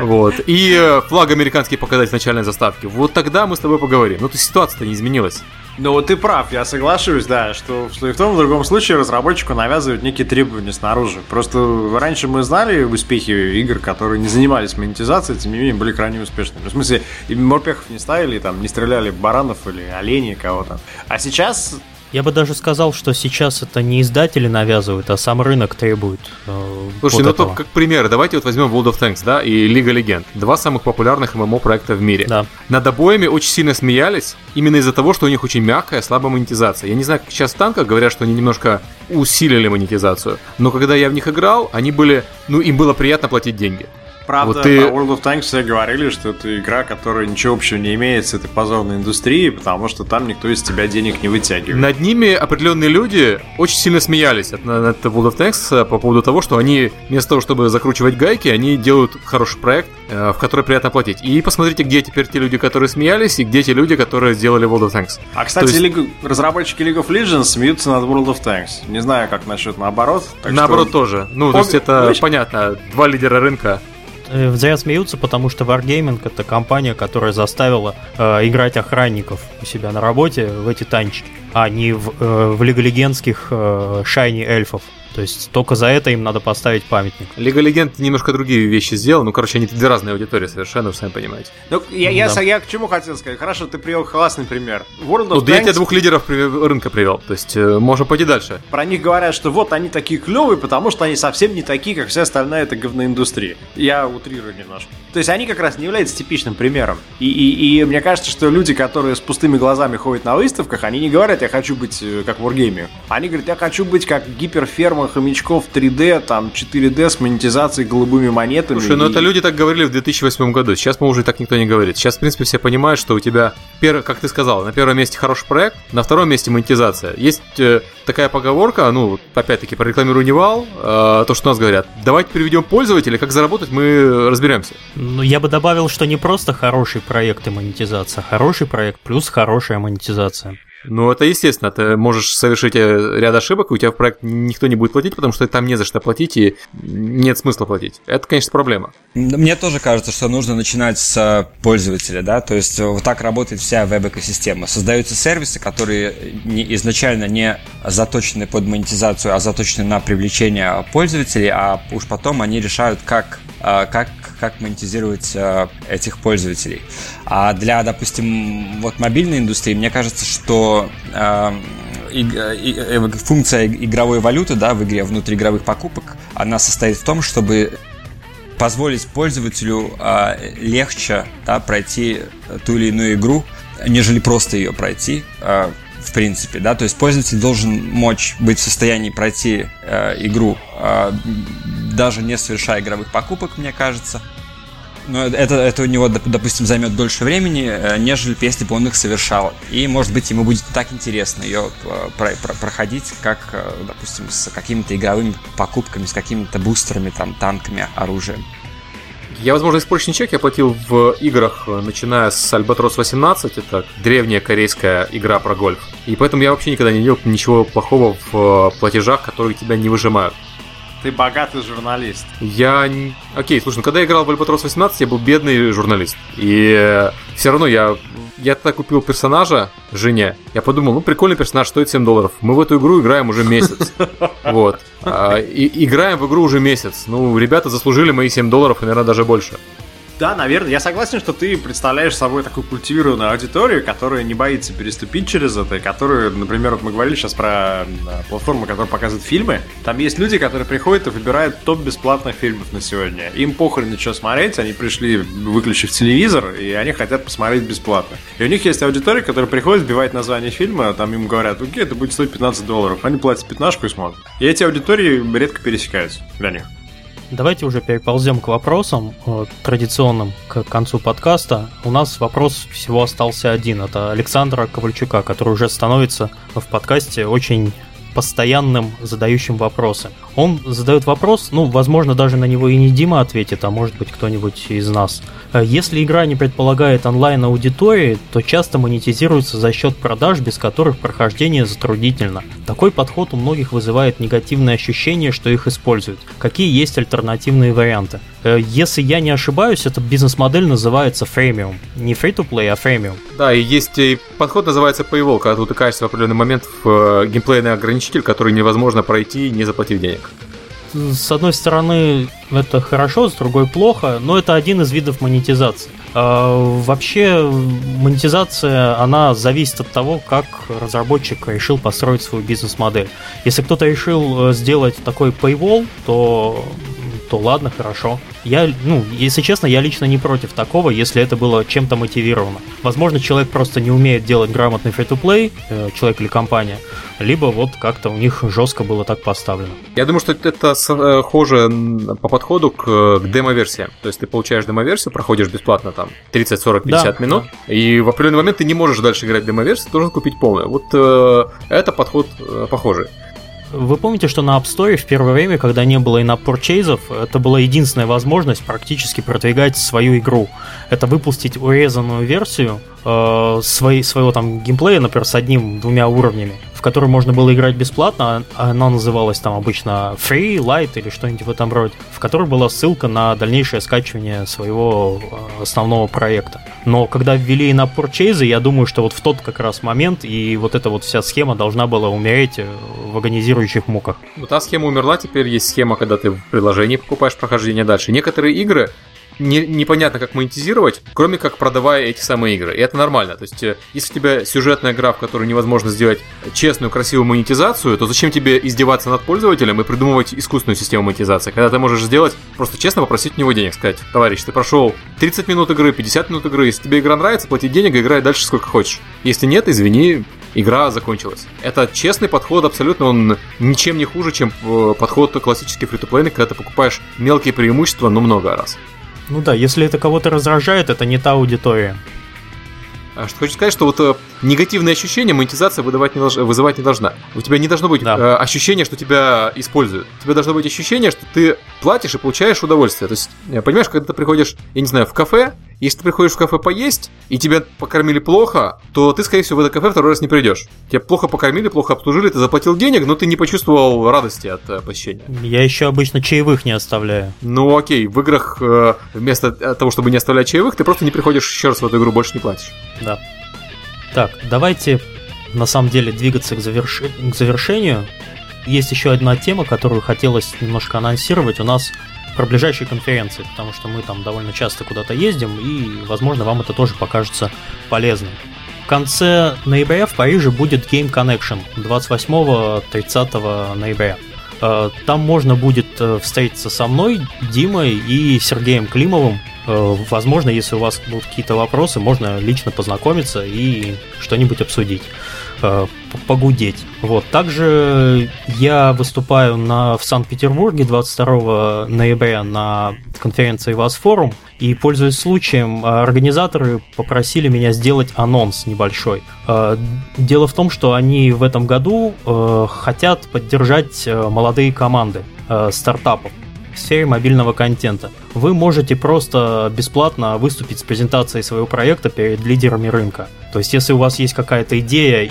Вот. И э, флаг американский показать в начальной заставке. Вот тогда мы с тобой поговорим. Ну, то ситуация-то не изменилась. Ну вот ты прав, я соглашусь, да, что, что и в том, и в другом случае разработчику навязывают некие требования снаружи. Просто раньше мы знали успехи игр, которые не занимались монетизацией, тем не менее были крайне успешными. В смысле, и морпехов не ставили, там, не стреляли баранов или оленей кого-то. А сейчас я бы даже сказал, что сейчас это не издатели навязывают, а сам рынок требует. Э, Слушай, вот ну этого. как пример, давайте вот возьмем World of Tanks, да, и Лига Легенд. Два самых популярных ММО проекта в мире. Да. Над обоими очень сильно смеялись, именно из-за того, что у них очень мягкая, слабая монетизация. Я не знаю, как сейчас в танках говорят, что они немножко усилили монетизацию. Но когда я в них играл, они были, ну, им было приятно платить деньги. Правда, вот ты... World of Tanks все говорили, что это игра, которая ничего общего не имеет с этой позорной индустрией, потому что там никто из тебя денег не вытягивает. Над ними определенные люди очень сильно смеялись от, над World of Tanks по поводу того, что они вместо того, чтобы закручивать гайки, они делают хороший проект, э, в который приятно платить. И посмотрите, где теперь те люди, которые смеялись, и где те люди, которые сделали World of Tanks. А, кстати, есть... League... разработчики League of Legends смеются над World of Tanks. Не знаю, как насчет наоборот. наоборот что... тоже. Ну, Пом... то есть это Вы... понятно. Два лидера рынка. Э, зря смеются, потому что Wargaming это компания, которая заставила э, играть охранников у себя на работе в эти танчики, а не в, э, в лиголегендских э, шайни эльфов. То есть только за это им надо поставить памятник. Лига Легенд немножко другие вещи сделал. Ну, короче, они две разные аудитории совершенно, вы сами понимаете. Ну, я, я, да. я к чему хотел сказать? Хорошо, ты привел классный пример. World of ну, Tanks... я тебе двух лидеров рынка привел. То есть, э, можно пойти дальше. Про них говорят, что вот они такие клевые, потому что они совсем не такие, как вся остальная эта говноиндустрия. Я утрирую немножко. То есть, они как раз не являются типичным примером. И, и, и мне кажется, что люди, которые с пустыми глазами ходят на выставках, они не говорят, я хочу быть э, как в Wargame. Они говорят, я хочу быть как гиперферма хомячков 3D, там 4D с монетизацией голубыми монетами. Слушай, ну и... ну это люди так говорили в 2008 году. Сейчас, мы уже так никто не говорит. Сейчас, в принципе, все понимают, что у тебя, как ты сказал, на первом месте хороший проект, на втором месте монетизация. Есть э, такая поговорка, ну, опять-таки, прорекламирую Невал, э, то, что у нас говорят. Давайте переведем пользователя, как заработать, мы разберемся. Ну, я бы добавил, что не просто хороший проект и монетизация, а хороший проект плюс хорошая монетизация. Ну, это естественно. Ты можешь совершить э, ряд ошибок, и у тебя в проект никто не будет платить, потому что там не за что платить, и нет смысла платить. Это, конечно, проблема. Мне тоже кажется, что нужно начинать с пользователя, да, то есть вот так работает вся веб-экосистема. Создаются сервисы, которые изначально не заточены под монетизацию, а заточены на привлечение пользователей, а уж потом они решают, как, как, как монетизировать а, этих пользователей. А для, допустим, вот мобильной индустрии, мне кажется, что э, э, функция игровой валюты да, в игре внутриигровых покупок, она состоит в том, чтобы позволить пользователю э, легче да, пройти ту или иную игру, нежели просто ее пройти. Э, в принципе, да, то есть пользователь должен мочь быть в состоянии пройти э, игру, э, даже не совершая игровых покупок, мне кажется, но это, это у него, допустим, займет дольше времени, э, нежели если бы он их совершал. И, может быть, ему будет так интересно ее э, про про проходить, как, э, допустим, с какими-то игровыми покупками, с какими-то бустерами, там, танками, оружием. Я, возможно, испорченный чек я платил в играх, начиная с Albatros 18, это древняя корейская игра про гольф. И поэтому я вообще никогда не делал ничего плохого в платежах, которые тебя не выжимают. Ты богатый журналист. Я... Окей, слушай, ну когда я играл в Альбатрос 18, я был бедный журналист. И э, все равно я... Я тогда купил персонажа жене. Я подумал, ну прикольный персонаж, стоит 7 долларов. Мы в эту игру играем уже месяц. Вот. А, играем в игру уже месяц. Ну, ребята заслужили мои 7 долларов, и, наверное, даже больше. Да, наверное. Я согласен, что ты представляешь собой такую культивированную аудиторию, которая не боится переступить через это, которую, например, вот мы говорили сейчас про платформу, которая показывает фильмы. Там есть люди, которые приходят и выбирают топ бесплатных фильмов на сегодня. Им похрен на что смотреть, они пришли, выключив телевизор, и они хотят посмотреть бесплатно. И у них есть аудитория, которая приходит, сбивает название фильма, там им говорят, окей, это будет стоить 15 долларов. Они платят пятнашку и смотрят. И эти аудитории редко пересекаются для них. Давайте уже переползем к вопросам вот, традиционным к концу подкаста. У нас вопрос всего остался один. Это Александра Ковальчука, который уже становится в подкасте очень постоянным задающим вопросы. Он задает вопрос, ну, возможно, даже на него и не Дима ответит, а может быть кто-нибудь из нас. Э, если игра не предполагает онлайн-аудитории, то часто монетизируется за счет продаж, без которых прохождение затруднительно. Такой подход у многих вызывает негативное ощущение, что их используют. Какие есть альтернативные варианты? Э, если я не ошибаюсь, эта бизнес-модель называется фреймиум. Не free-to-play, а фреймиум. Да, и есть и подход называется paywall, когда ты утыкаешься в определенный момент в э, геймплейный ограничитель, который невозможно пройти, не заплатив денег. С одной стороны, это хорошо, с другой плохо, но это один из видов монетизации. А, вообще, монетизация, она зависит от того, как разработчик решил построить свою бизнес-модель. Если кто-то решил э, сделать такой paywall, то то ладно, хорошо. Я, ну, если честно, я лично не против такого, если это было чем-то мотивировано. Возможно, человек просто не умеет делать грамотный фри-то-плей, э, человек или компания, либо вот как-то у них жестко было так поставлено. Я думаю, что это схоже по подходу к, к демо-версиям. То есть ты получаешь демо-версию, проходишь бесплатно там 30, 40, 50 да, минут, да. и в определенный момент ты не можешь дальше играть демо-версию, должен купить полную. Вот э, это подход э, похожий. Вы помните, что на App Store в первое время, когда не было purchases, это была единственная возможность практически продвигать свою игру. Это выпустить урезанную версию э, своей, своего там геймплея, например, с одним-двумя уровнями, в который можно было играть бесплатно, а она называлась там обычно Free, Light или что-нибудь в этом роде, в которой была ссылка на дальнейшее скачивание своего э, основного проекта. Но когда ввели на Purchase, я думаю, что вот в тот как раз момент и вот эта вот вся схема должна была умереть э, в агонизирующих муках. Вот та схема умерла, теперь есть схема, когда ты в приложении покупаешь прохождение дальше. Некоторые игры не, непонятно, как монетизировать, кроме как продавая эти самые игры. И это нормально. То есть, э, если у тебя сюжетная игра, в которой невозможно сделать честную, красивую монетизацию, то зачем тебе издеваться над пользователем и придумывать искусственную систему монетизации, когда ты можешь сделать, просто честно попросить у него денег, сказать, товарищ, ты прошел 30 минут игры, 50 минут игры, если тебе игра нравится, плати денег и играй дальше сколько хочешь. Если нет, извини, игра закончилась. Это честный подход, абсолютно он ничем не хуже, чем э, подход классический фри когда ты покупаешь мелкие преимущества, но много раз. Ну да, если это кого-то раздражает, это не та аудитория. А что хочу сказать, что вот э, негативные ощущения монетизация выдавать не долж... вызывать не должна. У тебя не должно быть да. э, ощущения, что тебя используют. У тебя должно быть ощущение, что ты платишь и получаешь удовольствие. То есть, э, понимаешь, когда ты приходишь, я не знаю, в кафе, если ты приходишь в кафе поесть, и тебя покормили плохо, то ты, скорее всего, в это кафе второй раз не придешь. Тебя плохо покормили, плохо обслужили, ты заплатил денег, но ты не почувствовал радости от э, посещения. Я еще обычно чаевых не оставляю. Ну окей, в играх э, вместо того, чтобы не оставлять чаевых, ты просто не приходишь еще раз в эту игру, больше не платишь. Да. Так, давайте на самом деле двигаться к, заверш... к завершению. Есть еще одна тема, которую хотелось немножко анонсировать. У нас про ближайшие конференции, потому что мы там довольно часто куда-то ездим, и, возможно, вам это тоже покажется полезным. В конце ноября в Париже будет Game Connection 28-30 ноября. Э, там можно будет э, встретиться со мной, Димой и Сергеем Климовым. Э, возможно, если у вас будут какие-то вопросы, можно лично познакомиться и что-нибудь обсудить. Э, погудеть. Вот. Также я выступаю на, в Санкт-Петербурге 22 ноября на конференции ВАЗ Форум, и, пользуясь случаем, организаторы попросили меня сделать анонс небольшой. Э, дело в том, что они в этом году э, хотят поддержать молодые команды стартапов в сфере мобильного контента. Вы можете просто бесплатно выступить с презентацией своего проекта перед лидерами рынка. То есть, если у вас есть какая-то идея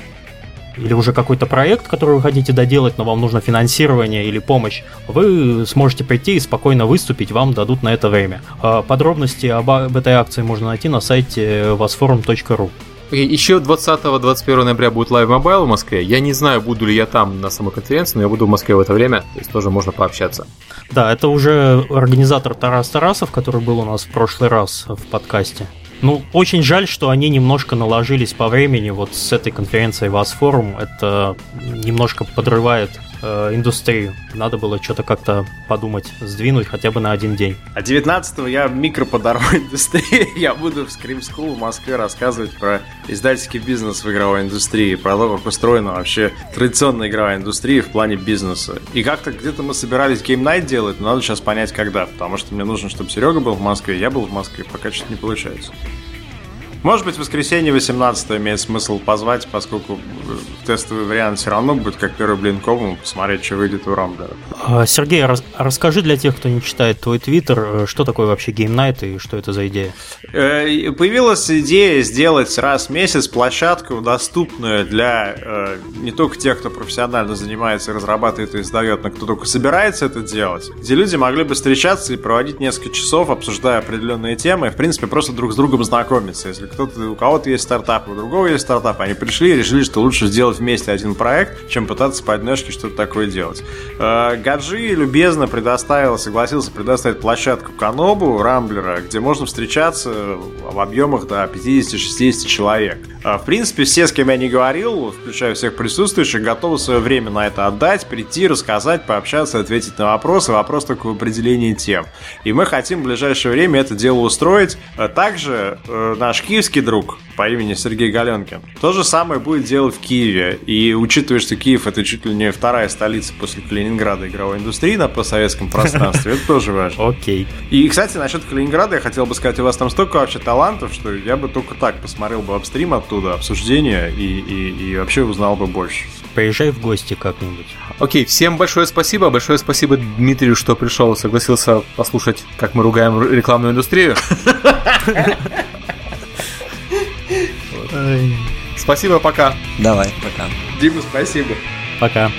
или уже какой-то проект, который вы хотите доделать, но вам нужно финансирование или помощь, вы сможете прийти и спокойно выступить, вам дадут на это время. А подробности об, об этой акции можно найти на сайте wasforum.ru. Еще 20-21 ноября будет Live Mobile в Москве. Я не знаю, буду ли я там на самой конференции, но я буду в Москве в это время, то есть тоже можно пообщаться. Да, это уже организатор Тарас Тарасов, который был у нас в прошлый раз в подкасте. Ну, очень жаль, что они немножко наложились по времени вот с этой конференцией ВАЗ Форум. Это немножко подрывает э, индустрию. Надо было что-то как-то подумать, сдвинуть хотя бы на один день. А 19-го я микро по дорогой индустрии. я буду в Scream School в Москве рассказывать про издательский бизнес в игровой индустрии, про то, как устроена вообще традиционная игровая индустрия в плане бизнеса. И как-то где-то мы собирались Game Night делать, но надо сейчас понять, когда. Потому что мне нужно, чтобы Серега был в Москве, я был в Москве, пока что-то не получается. Может быть, в воскресенье 18 имеет смысл позвать, поскольку тестовый вариант все равно будет как первый блин кому посмотреть, что выйдет у Рамблера. А, Сергей, рас расскажи для тех, кто не читает твой твиттер, э, что такое вообще Game Night и что это за идея? Э, появилась идея сделать раз в месяц площадку, доступную для э, не только тех, кто профессионально занимается, разрабатывает и издает, но кто только собирается это делать, где люди могли бы встречаться и проводить несколько часов, обсуждая определенные темы, и, в принципе, просто друг с другом знакомиться, если кто-то, у кого-то есть стартап, у другого есть стартап. Они пришли и решили, что лучше сделать вместе один проект, чем пытаться по одножке что-то такое делать. Э, Гаджи любезно предоставил, согласился предоставить площадку Канобу, Рамблера, где можно встречаться в объемах до 50-60 человек. Э, в принципе, все, с кем я не говорил, включая всех присутствующих, готовы свое время на это отдать, прийти, рассказать, пообщаться, ответить на вопросы. Вопрос только в определении тем. И мы хотим в ближайшее время это дело устроить. Э, также наш киевский друг по имени Сергей Галенкин то же самое будет делать в Киеве. И учитывая, что Киев это чуть ли не вторая столица после Калининграда игровой индустрии на постсоветском пространстве, это тоже важно. Окей. И, кстати, насчет Калининграда я хотел бы сказать, у вас там столько вообще талантов, что я бы только так посмотрел бы апстрим оттуда, обсуждение и, и, и вообще узнал бы больше. Приезжай в гости как-нибудь. Окей, всем большое спасибо. Большое спасибо Дмитрию, что пришел и согласился послушать, как мы ругаем рекламную индустрию. Спасибо, пока. Давай, пока. Дима, спасибо. Пока.